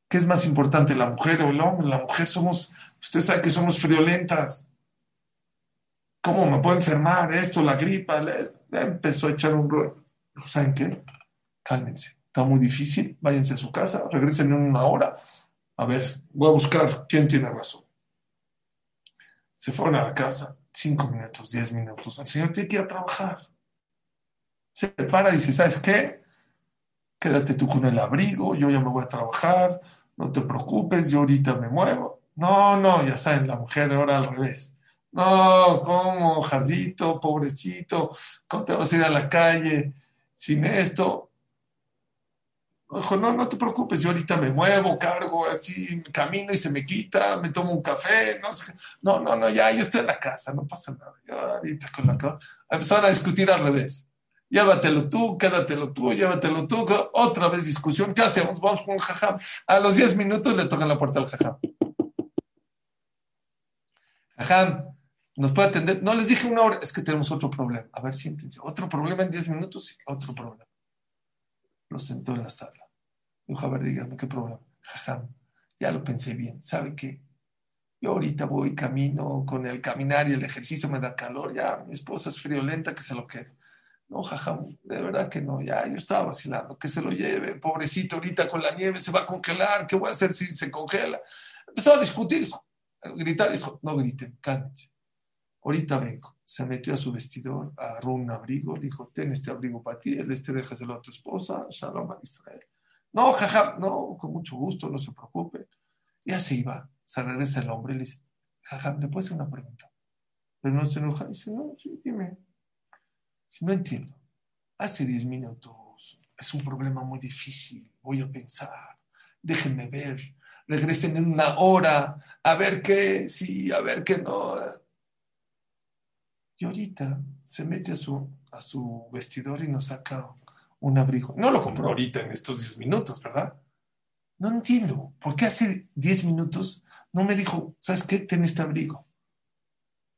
¿qué es más importante, la mujer o el hombre? La mujer somos, usted sabe que somos friolentas. ¿Cómo me puedo enfermar? Esto, la gripa. Empezó a echar un rollo. ¿Saben qué? Cálmense. Está muy difícil. Váyanse a su casa. Regresen en una hora. A ver, voy a buscar quién tiene razón. Se fueron a la casa. Cinco minutos, diez minutos. El señor tiene que ir a trabajar. Se para y dice, ¿sabes qué? Quédate tú con el abrigo. Yo ya me voy a trabajar. No te preocupes. Yo ahorita me muevo. No, no, ya saben, la mujer ahora al revés no, ¿cómo, Jazito, pobrecito? ¿Cómo te vas a ir a la calle sin esto? Dijo, no, no te preocupes, yo ahorita me muevo, cargo, así, camino y se me quita, me tomo un café, no sé. No, no, no, ya, yo estoy en la casa, no pasa nada. Yo ahorita con la casa. Empezaron a discutir al revés. Llévatelo tú, quédatelo tú, llévatelo tú. Otra vez discusión. ¿Qué hacemos? Vamos con un jajam. A los 10 minutos le tocan la puerta al jajam. Jajam, ¿Nos puede atender? No les dije una hora, es que tenemos otro problema. A ver, siéntense. Otro problema en 10 minutos, otro problema. Lo sentó en la sala. Dijo, a ver, díganme qué problema. Jajam, ya lo pensé bien. ¿Sabe qué? Yo ahorita voy camino con el caminar y el ejercicio me da calor. Ya mi esposa es friolenta, que se lo quede. No, jajam, de verdad que no. Ya yo estaba vacilando, que se lo lleve. Pobrecito, ahorita con la nieve se va a congelar. ¿Qué voy a hacer si se congela? Empezó a discutir, a gritar. Dijo, no griten, cálmense ahorita vengo. Se metió a su vestidor, agarró un abrigo, dijo, ten este abrigo para ti, el este déjaselo a tu esposa, shalom a Israel. No, jaja, no, con mucho gusto, no se preocupe. Ya se iba, se regresa el hombre y le dice, jaja, ¿le puedo hacer una pregunta? Pero no se enoja, dice, no, sí, dime. Si no entiendo, hace 10 minutos es un problema muy difícil, voy a pensar, déjenme ver, regresen en una hora, a ver qué, sí, a ver qué no. Y ahorita se mete a su, a su vestidor y nos saca un abrigo. No lo compró ahorita en estos 10 minutos, ¿verdad? No entiendo. ¿Por qué hace 10 minutos no me dijo, ¿sabes qué? Ten este abrigo.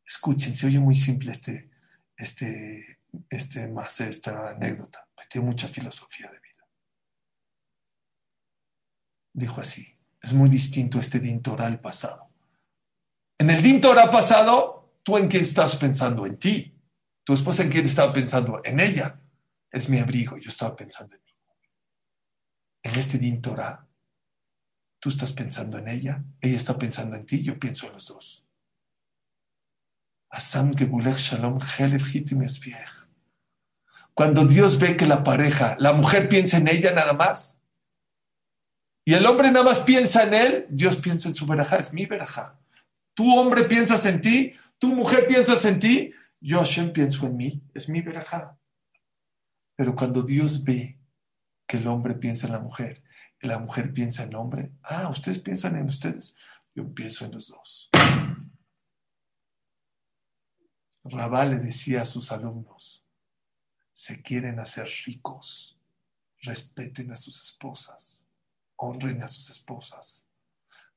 Escuchen, se oye muy simple este, este, este más esta anécdota. Tiene mucha filosofía de vida. Dijo así, es muy distinto este dintoral pasado. En el dintoral pasado, ¿tú en qué estás pensando? En ti. Tu esposa en quién estaba pensando? En ella. Es mi abrigo, yo estaba pensando en mí. En este dintoral, tú estás pensando en ella, ella está pensando en ti, yo pienso en los dos. Cuando Dios ve que la pareja, la mujer piensa en ella nada más, y el hombre nada más piensa en él, Dios piensa en su verajá, es mi verajá. Tu hombre piensas en ti, tu mujer piensas en ti, yo Hashem pienso en mí, es mi verajá. Pero cuando Dios ve que el hombre piensa en la mujer y la mujer piensa en el hombre, ah, ustedes piensan en ustedes, yo pienso en los dos. Rabá le decía a sus alumnos, se quieren hacer ricos, respeten a sus esposas, honren a sus esposas.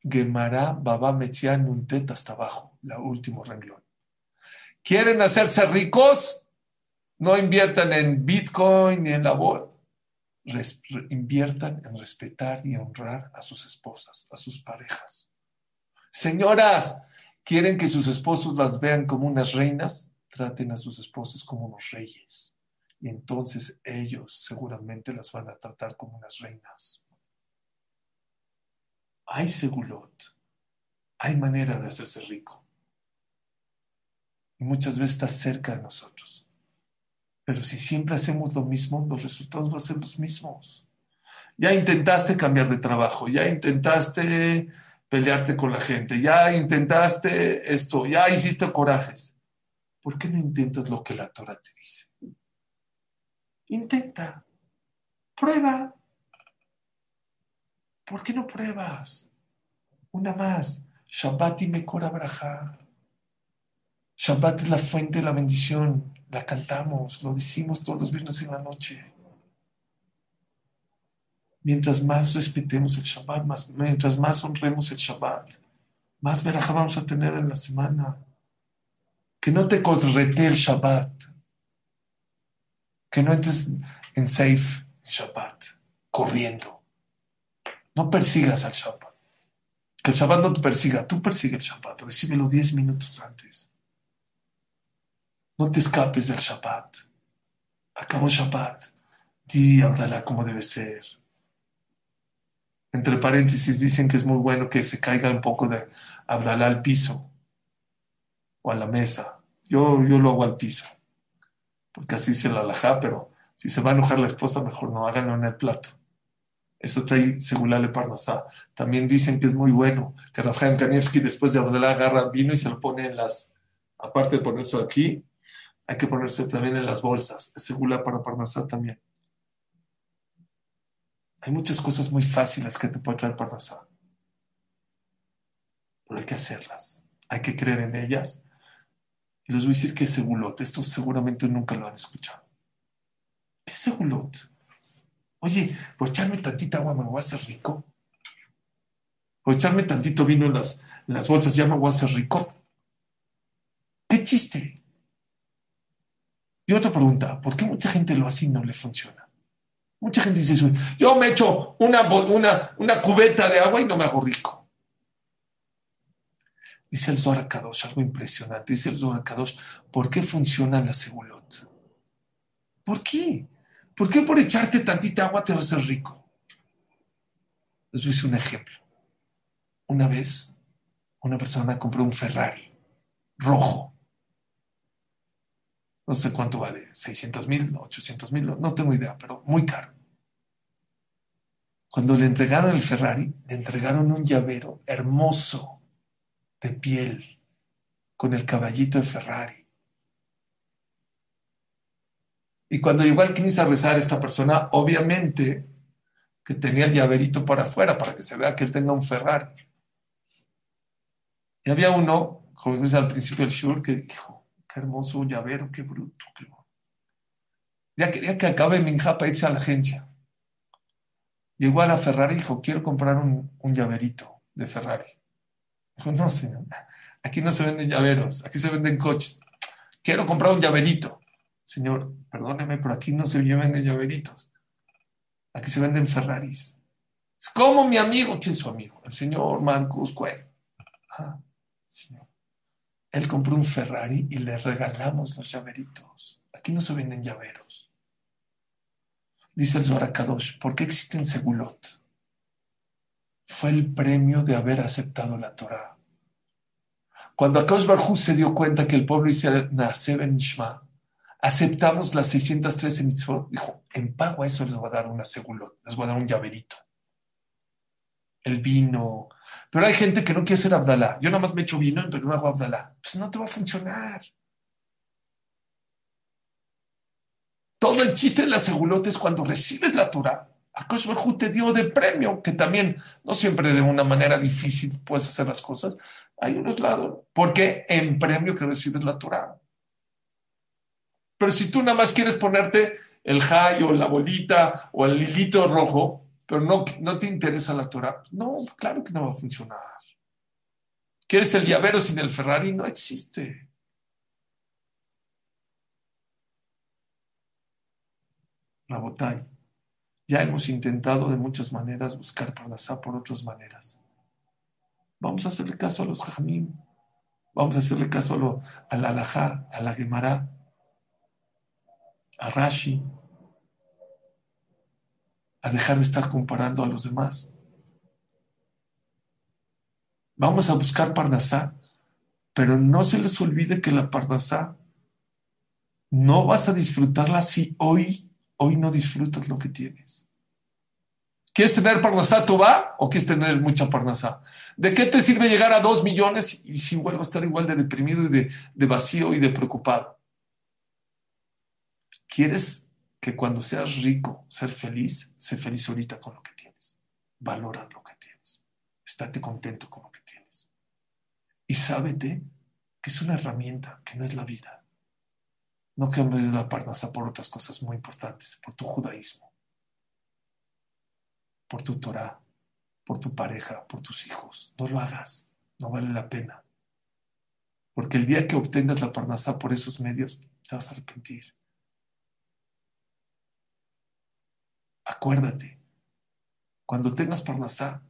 Gemara Baba Mechian Nuntet hasta abajo, la último renglón. ¿Quieren hacerse ricos? No inviertan en Bitcoin ni en la bolsa. Inviertan en respetar y honrar a sus esposas, a sus parejas. Señoras, ¿quieren que sus esposos las vean como unas reinas? Traten a sus esposos como unos reyes. Y entonces ellos seguramente las van a tratar como unas reinas. Hay segulot. Hay manera de hacerse rico. Y muchas veces está cerca de nosotros. Pero si siempre hacemos lo mismo, los resultados van a ser los mismos. Ya intentaste cambiar de trabajo, ya intentaste pelearte con la gente, ya intentaste esto, ya hiciste corajes. ¿Por qué no intentas lo que la Torah te dice? Intenta, prueba. ¿Por qué no pruebas? Una más. Shabbat y Mekor Abraha. Shabbat es la fuente de la bendición la cantamos, lo decimos todos los viernes en la noche. Mientras más respetemos el Shabbat, más, mientras más honremos el Shabbat, más veraja vamos a tener en la semana. Que no te correte el Shabbat. Que no entres en safe Shabbat, corriendo. No persigas al Shabbat. Que el Shabbat no te persiga, tú persigue el Shabbat, recíbelo diez minutos antes. No te escapes del Shabbat. Acabó Shabbat. Di Abdalá como debe ser. Entre paréntesis dicen que es muy bueno que se caiga un poco de Abdalá al piso o a la mesa. Yo, yo lo hago al piso, porque así se la alajá, pero si se va a enojar la esposa, mejor no háganlo en el plato. Eso trae le Parnasá. También dicen que es muy bueno que Rafael Kanievski después de Abdalá agarra vino y se lo pone en las, aparte de ponerse aquí, hay que ponerse también en las bolsas. Es segura para Parnasá también. Hay muchas cosas muy fáciles que te puede traer Parnasá. Pero hay que hacerlas. Hay que creer en ellas. Y les voy a decir que es segulot. Esto seguramente nunca lo han escuchado. ¿Qué es segulot? Oye, por echarme tantita agua me voy a hacer rico. Por echarme tantito vino en las, en las bolsas ya me voy a hacer rico. ¿Qué chiste? Y otra pregunta, ¿por qué mucha gente lo hace y no le funciona? Mucha gente dice yo me echo una, una, una cubeta de agua y no me hago rico. Dice el Zohar Kadosh, algo impresionante, dice el Zohar Kadosh, ¿por qué funciona la segulot? ¿Por qué? ¿Por qué por echarte tantita agua te vas a hacer rico? Les voy a decir un ejemplo. Una vez, una persona compró un Ferrari rojo no sé cuánto vale, 600 mil, 800 mil, no tengo idea, pero muy caro. Cuando le entregaron el Ferrari, le entregaron un llavero hermoso de piel con el caballito de Ferrari. Y cuando llegó al Knis a rezar esta persona, obviamente que tenía el llaverito para afuera para que se vea que él tenga un Ferrari. Y había uno, como dice al principio del Shur, que dijo, qué hermoso llavero, qué bruto. Ya quería que acabe Minja para irse a la agencia. Llegó a la Ferrari y dijo, quiero comprar un, llaverito de Ferrari. Dijo, no, señor, aquí no se venden llaveros, aquí se venden coches. Quiero comprar un llaverito. Señor, perdóneme, pero aquí no se venden llaveritos. Aquí se venden Ferraris. Es como mi amigo. ¿Quién es su amigo? El señor Cuero. Ah, señor. Él compró un Ferrari y le regalamos los llaveritos. Aquí no se venden llaveros. Dice el Zohar ¿por qué existen segulot? Fue el premio de haber aceptado la Torah. Cuando Akash Barhu se dio cuenta que el pueblo Nace Ben Ishma, aceptamos las 613 mitzvot, dijo, en pago a eso les voy a dar una segulot, les voy a dar un llaverito. El vino. Pero hay gente que no quiere ser Abdalá. Yo nada más me echo vino, pero no hago Abdalá. Pues no te va a funcionar. Todo el chiste de la segulot es cuando recibes la Torah. Akash Barhu te dio de premio, que también no siempre de una manera difícil puedes hacer las cosas. Hay unos lados. Porque en premio que recibes la Torah. Pero si tú nada más quieres ponerte el jay o la bolita o el hilito rojo, pero no, no te interesa la Torah, no, claro que no va a funcionar. ¿Quieres el llavero sin el Ferrari? No existe. Rabotay, ya hemos intentado de muchas maneras buscar Parnasá por otras maneras. Vamos a hacerle caso a los Jajamim, vamos a hacerle caso a, lo, a la Alajá, a la Gemara, a Rashi, a dejar de estar comparando a los demás. Vamos a buscar Parnasá, pero no se les olvide que la Parnasá no vas a disfrutarla si hoy hoy no disfrutas lo que tienes. ¿Quieres tener parnasá va o quieres tener mucha parnasá? ¿De qué te sirve llegar a dos millones y si vuelvo a estar igual de deprimido y de, de vacío y de preocupado? ¿Quieres que cuando seas rico, ser feliz, sé feliz ahorita con lo que tienes? Valora lo que tienes. Estate contento con lo que tienes. Y sábete que es una herramienta, que no es la vida. No cambies la parnasa por otras cosas muy importantes, por tu judaísmo, por tu Torah, por tu pareja, por tus hijos. No lo hagas, no vale la pena. Porque el día que obtengas la parnasa por esos medios, te vas a arrepentir. Acuérdate, cuando tengas parnasá,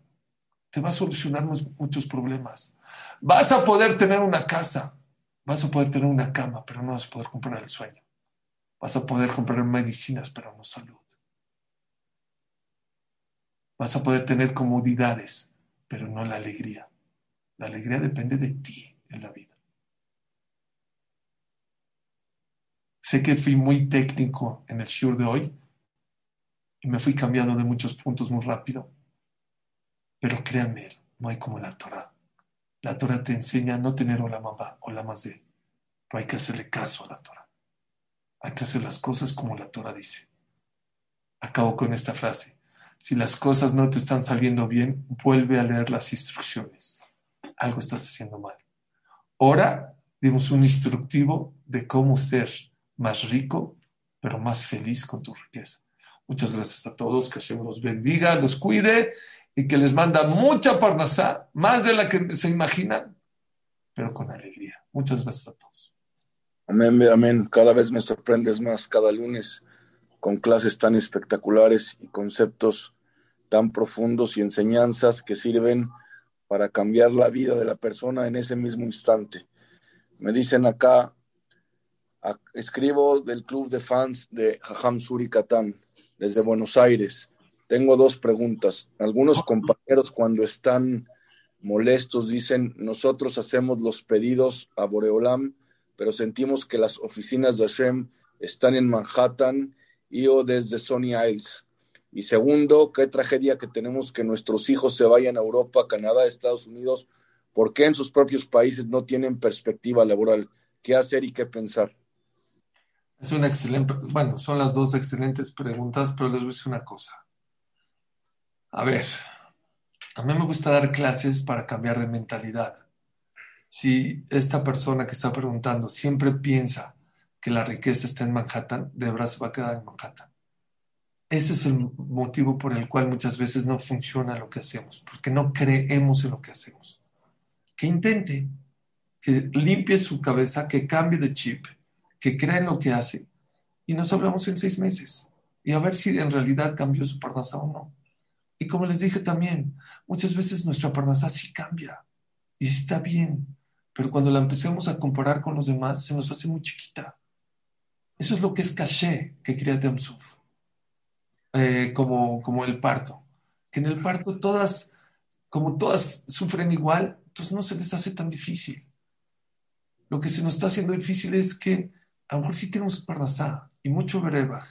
te va a solucionar muchos problemas. Vas a poder tener una casa, Vas a poder tener una cama, pero no vas a poder comprar el sueño. Vas a poder comprar medicinas, pero no salud. Vas a poder tener comodidades, pero no la alegría. La alegría depende de ti en la vida. Sé que fui muy técnico en el show de hoy y me fui cambiando de muchos puntos muy rápido, pero créanme, no hay como la Torah. La Torah te enseña a no tener o la mamá o la más de, pero hay que hacerle caso a la Torah. Hay que hacer las cosas como la Torah dice. Acabo con esta frase. Si las cosas no te están saliendo bien, vuelve a leer las instrucciones. Algo estás haciendo mal. Ahora dimos un instructivo de cómo ser más rico, pero más feliz con tu riqueza. Muchas gracias a todos, que Hashem los bendiga, los cuide y que les manda mucha parnasá, más de la que se imaginan, pero con alegría. Muchas gracias a todos. Amén, amén. Cada vez me sorprendes más, cada lunes, con clases tan espectaculares y conceptos tan profundos y enseñanzas que sirven para cambiar la vida de la persona en ese mismo instante. Me dicen acá, escribo del club de fans de Jajam Suri Katán, desde Buenos Aires. Tengo dos preguntas. Algunos compañeros cuando están molestos dicen, nosotros hacemos los pedidos a Boreolam, pero sentimos que las oficinas de Hashem están en Manhattan y o desde Sony Isles. Y segundo, qué tragedia que tenemos que nuestros hijos se vayan a Europa, Canadá, Estados Unidos, porque en sus propios países no tienen perspectiva laboral. ¿Qué hacer y qué pensar? Es una excelente, bueno, son las dos excelentes preguntas, pero les voy a decir una cosa. A ver, a mí me gusta dar clases para cambiar de mentalidad. Si esta persona que está preguntando siempre piensa que la riqueza está en Manhattan, de verdad se va a quedar en Manhattan. Ese es el motivo por el cual muchas veces no funciona lo que hacemos, porque no creemos en lo que hacemos. Que intente, que limpie su cabeza, que cambie de chip, que crea en lo que hace, y nos hablamos en seis meses, y a ver si en realidad cambió su parnasa o no. Y como les dije también, muchas veces nuestra parnasa sí cambia, y está bien, pero cuando la empecemos a comparar con los demás, se nos hace muy chiquita. Eso es lo que es caché que crea Demsuf. Eh, como, como el parto. Que en el parto todas, como todas sufren igual, entonces no se les hace tan difícil. Lo que se nos está haciendo difícil es que a lo mejor sí tenemos parnasá y mucho berebaj.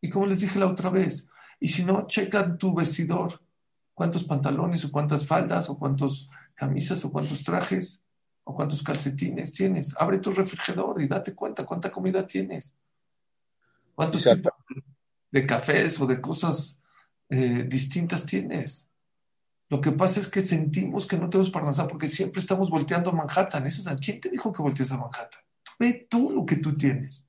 Y como les dije la otra vez, y si no, checan tu vestidor, cuántos pantalones o cuántas faldas o cuántas camisas o cuántos trajes o cuántos calcetines tienes. Abre tu refrigerador y date cuenta cuánta comida tienes. ¿Cuántos tipos de cafés o de cosas eh, distintas tienes. Lo que pasa es que sentimos que no tenemos parnasá porque siempre estamos volteando a Manhattan. ¿Es ¿Quién te dijo que voltees a Manhattan? Ve tú lo que tú tienes.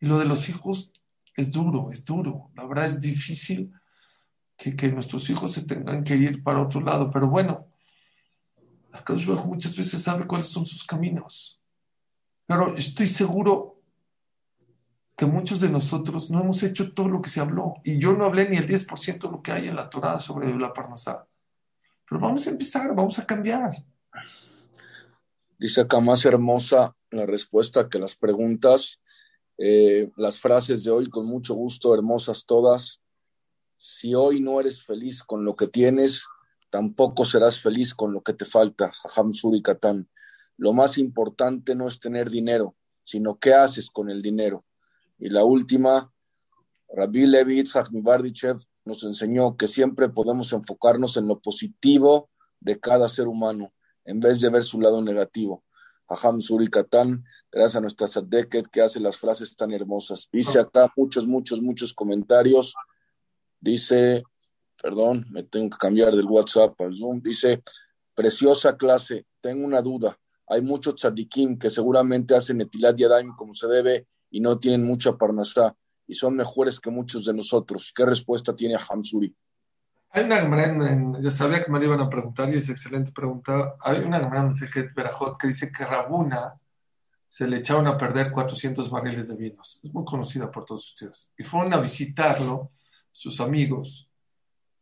Y lo de los hijos es duro, es duro. La verdad es difícil que, que nuestros hijos se tengan que ir para otro lado. Pero bueno, acá muchas veces sabe cuáles son sus caminos. Pero estoy seguro que muchos de nosotros no hemos hecho todo lo que se habló. Y yo no hablé ni el 10% de lo que hay en la Torah sobre la Parnasá. Pero vamos a empezar, vamos a cambiar. Dice acá más hermosa la respuesta que las preguntas. Eh, las frases de hoy, con mucho gusto, hermosas todas. Si hoy no eres feliz con lo que tienes, tampoco serás feliz con lo que te falta. Jajam Suri Lo más importante no es tener dinero, sino qué haces con el dinero. Y la última, Rabbi Levi Itzhak nos enseñó que siempre podemos enfocarnos en lo positivo de cada ser humano, en vez de ver su lado negativo. Aham Suri Katan, gracias a nuestra Sadeket que hace las frases tan hermosas. Dice acá muchos, muchos, muchos comentarios. Dice, perdón, me tengo que cambiar del WhatsApp al Zoom. Dice, preciosa clase, tengo una duda. Hay muchos tzadikim que seguramente hacen etilat yadayim como se debe y no tienen mucha parnasá y son mejores que muchos de nosotros. ¿Qué respuesta tiene Hamsuri? Hay una en, yo sabía que me iban a preguntar y es excelente pregunta. Hay una gemara en Sejet Berajot que dice que Rabuna se le echaron a perder 400 barriles de vinos. Es muy conocida por todos ustedes. Y fueron a visitarlo, sus amigos.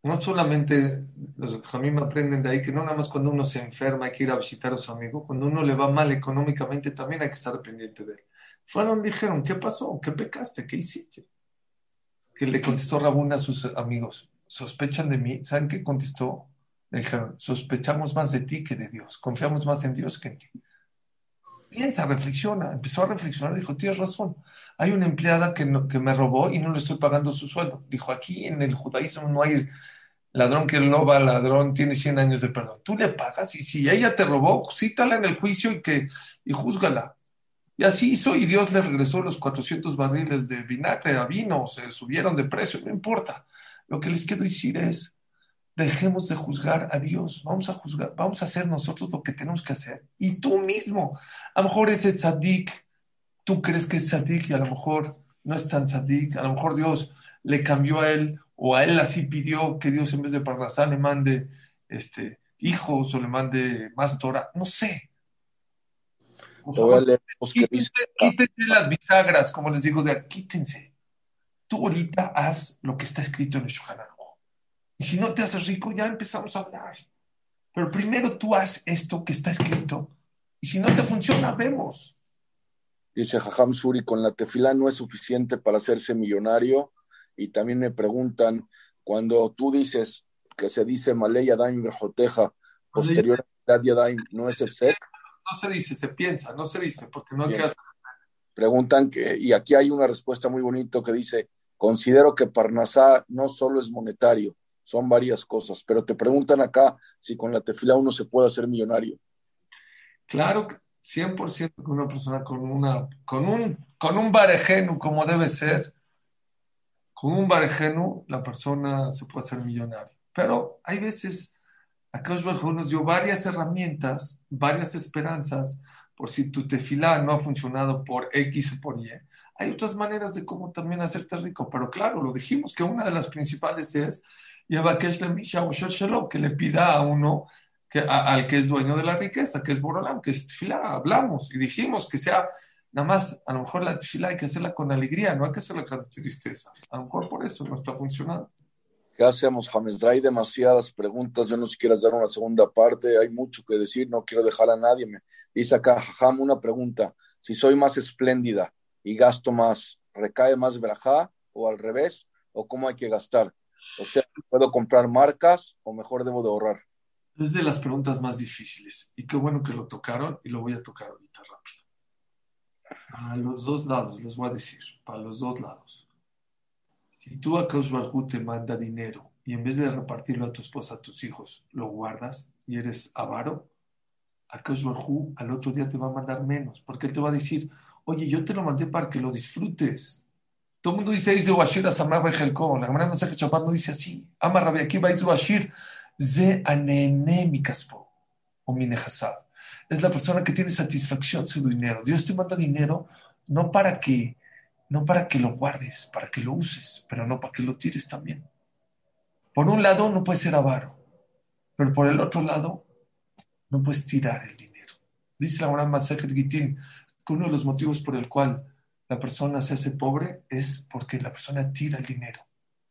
No solamente los que a mí me aprenden de ahí que no nada más cuando uno se enferma hay que ir a visitar a su amigo, cuando uno le va mal económicamente también hay que estar pendiente de él. Fueron, dijeron, ¿qué pasó? ¿Qué pecaste? ¿Qué hiciste? Que le contestó Rabuna a sus amigos, ¿sospechan de mí? ¿Saben qué contestó? Le dijeron, sospechamos más de ti que de Dios, confiamos más en Dios que en ti. Piensa, reflexiona, empezó a reflexionar, dijo, tienes razón, hay una empleada que, que me robó y no le estoy pagando su sueldo. Dijo, aquí en el judaísmo no hay ladrón que loba, ladrón tiene 100 años de perdón. Tú le pagas y si ella te robó, cítala en el juicio y, que, y júzgala. Y así hizo y Dios le regresó los 400 barriles de vinagre a vino, se subieron de precio, no importa. Lo que les quiero decir es, dejemos de juzgar a Dios, vamos a juzgar, vamos a hacer nosotros lo que tenemos que hacer. Y tú mismo, a lo mejor ese tzadik, tú crees que es tzadik y a lo mejor no es tan tzadik, a lo mejor Dios le cambió a él o a él así pidió que Dios en vez de Parnasá le mande este, hijos o le mande más Torah, no sé. Quítense, las bisagras, como les digo, de quítense. Tú ahorita haz lo que está escrito en el Shohan Y si no te haces rico, ya empezamos a hablar. Pero primero tú haz esto que está escrito. Y si no te funciona, vemos. Dice Jajam Suri, con la tefila no es suficiente para hacerse millonario. Y también me preguntan, cuando tú dices que se dice Malay Yadayim Bejoteja, posterior a Yadayim, ¿no es el set? no se dice, se piensa, no se dice, porque no queda... Preguntan que, y aquí hay una respuesta muy bonita que dice, Considero que Parnasá no solo es monetario, son varias cosas, pero te preguntan acá si con la tefila uno se puede hacer millonario. Claro, 100% que una persona con, una, con, un, con un barejenu como debe ser, con un barejenu la persona se puede hacer millonario. Pero hay veces, acá nos dio varias herramientas, varias esperanzas, por si tu tefilá no ha funcionado por X o por Y. Hay otras maneras de cómo también hacerte rico, pero claro, lo dijimos que una de las principales es que le pida a uno que, al que es dueño de la riqueza, que es Borolam, que es tefilá. Hablamos y dijimos que sea nada más, a lo mejor la tefilá hay que hacerla con alegría, no hay que hacerla con tristeza. A lo mejor por eso no está funcionando. ¿Qué hacemos, James? Hay demasiadas preguntas. Yo no sé si quieras dar una segunda parte. Hay mucho que decir. No quiero dejar a nadie. Me dice acá, Jajam, una pregunta. Si soy más espléndida y gasto más, ¿recae más verajá o al revés? ¿O cómo hay que gastar? O sea, ¿puedo comprar marcas o mejor debo de ahorrar? Es de las preguntas más difíciles. Y qué bueno que lo tocaron y lo voy a tocar ahorita rápido. A los dos lados, les voy a decir, para los dos lados. Si tú a Barhu te manda dinero y en vez de repartirlo a tu esposa, a tus hijos, lo guardas y eres avaro, a Barhu al otro día te va a mandar menos, porque te va a decir, oye, yo te lo mandé para que lo disfrutes. Todo el mundo dice, dice Washir a Samar La no que Shabbat no dice así. Ama Rabbi dice Washir, ze anene mi caspo, o mi Es la persona que tiene satisfacción su dinero. Dios te manda dinero no para que no para que lo guardes, para que lo uses, pero no para que lo tires también. Por un lado, no puedes ser avaro, pero por el otro lado, no puedes tirar el dinero. Dice la Gran Masajet Gitín que uno de los motivos por el cual la persona se hace pobre es porque la persona tira el dinero.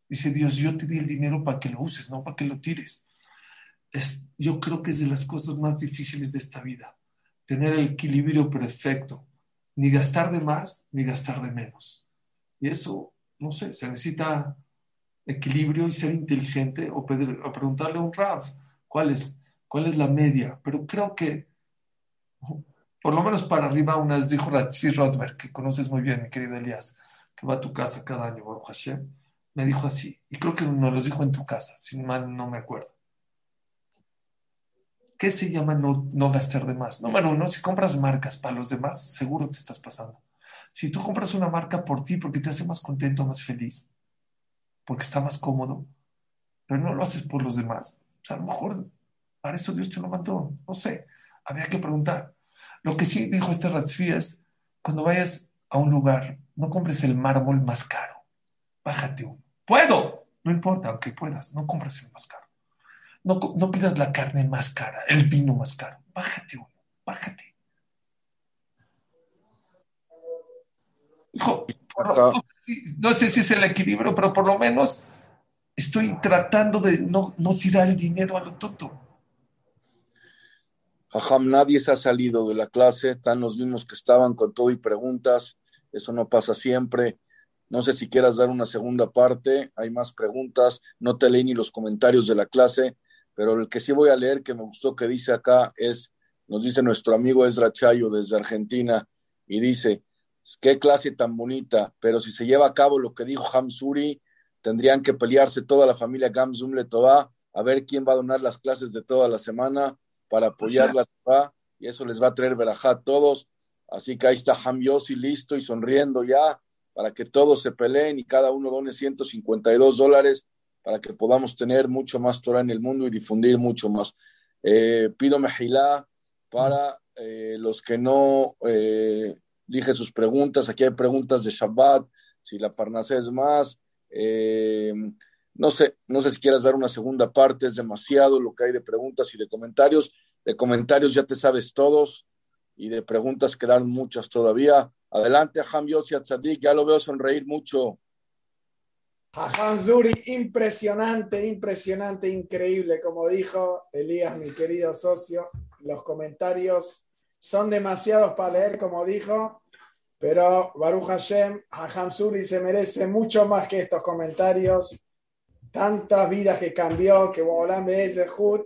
Dice Dios, yo te di el dinero para que lo uses, no para que lo tires. Es, yo creo que es de las cosas más difíciles de esta vida, tener el equilibrio perfecto ni gastar de más ni gastar de menos. Y eso, no sé, se necesita equilibrio y ser inteligente o, preguntarle a un Rav cuál es, cuál es la media. Pero creo que, por lo menos para arriba, unas dijo Ratzvi Rodberg, que conoces muy bien, mi querido Elías, que va a tu casa cada año, Baruch Hashem, me dijo así, y creo que nos lo dijo en tu casa, si mal no me acuerdo. ¿Qué se llama no, no gastar de más? Número uno, si compras marcas para los demás, seguro te estás pasando. Si tú compras una marca por ti porque te hace más contento, más feliz, porque está más cómodo, pero no lo haces por los demás, o sea, a lo mejor para eso Dios te lo mandó, no sé, había que preguntar. Lo que sí dijo este Ratzvi es, cuando vayas a un lugar, no compres el mármol más caro, bájate uno. Puedo, no importa, aunque puedas, no compres el más caro. No, no pidas la carne más cara, el vino más caro. Bájate uno, bájate. Hijo, no, sé si es el equilibrio, pero por lo menos estoy tratando de no, no tirar el dinero a lo tonto. Jajam, nadie se ha salido de la clase, están los mismos que estaban con todo y preguntas, eso no pasa siempre. No sé si quieras dar una segunda parte, hay más preguntas, no te leí ni los comentarios de la clase, pero el que sí voy a leer que me gustó que dice acá es, nos dice nuestro amigo Ezra Chayo desde Argentina, y dice, qué clase tan bonita, pero si se lleva a cabo lo que dijo Hamsuri, tendrían que pelearse toda la familia Gamzum Letová a ver quién va a donar las clases de toda la semana para apoyar la y eso les va a traer verajá a todos. Así que ahí está Ham Yossi listo y sonriendo ya para que todos se peleen y cada uno done 152 dólares para que podamos tener mucho más Torah en el mundo y difundir mucho más. Eh, pido mejilá para eh, los que no eh, dije sus preguntas. Aquí hay preguntas de Shabbat, si la Parnasé es más. No sé, no sé si quieras dar una segunda parte, es demasiado lo que hay de preguntas y de comentarios. De comentarios ya te sabes todos y de preguntas quedan muchas todavía. Adelante, Ham Yossi Tzadik, ya lo veo sonreír mucho. A Zuri, impresionante, impresionante, increíble, como dijo Elías, mi querido socio. Los comentarios son demasiados para leer, como dijo, pero Baruch Hashem, a Zuri se merece mucho más que estos comentarios. Tantas vidas que cambió, que Bolam ese Hut.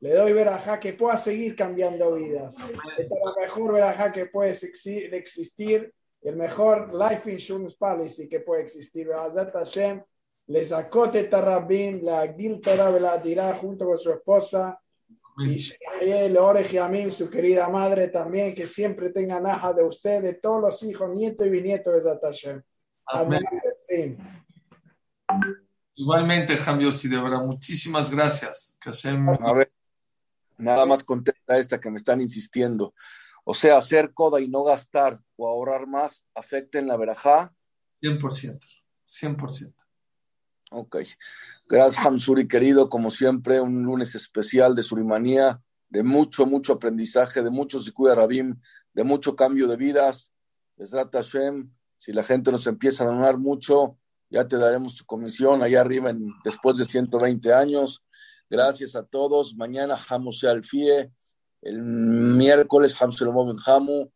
Le doy verajá que pueda seguir cambiando vidas. Esta es la mejor verajá que puede existir el mejor life insurance policy que puede existir. Hashem, le sacó Tetarabim, la Giltara la dirá junto con su esposa. Y Shemayel, Orej Yamim, su querida madre también, que siempre tenga naja de usted, de todos los hijos, nietos y bisnietos de Hashem. Amén. Igualmente, Jamiosi, de verdad, muchísimas gracias. Que A ver, nada más contesta esta que me están insistiendo. O sea, hacer coda y no gastar o ahorrar más afecta en la verajá. 100%, 100%. Ok. Gracias, Hamsuri, querido. Como siempre, un lunes especial de Surimanía, de mucho, mucho aprendizaje, de mucho Zikuya Rabim, de mucho cambio de vidas. Besrat Hashem, si la gente nos empieza a donar mucho, ya te daremos tu comisión allá arriba en, después de 120 años. Gracias a todos. Mañana Hamu al Fie. El miércoles Hamselomó Ben Hamu.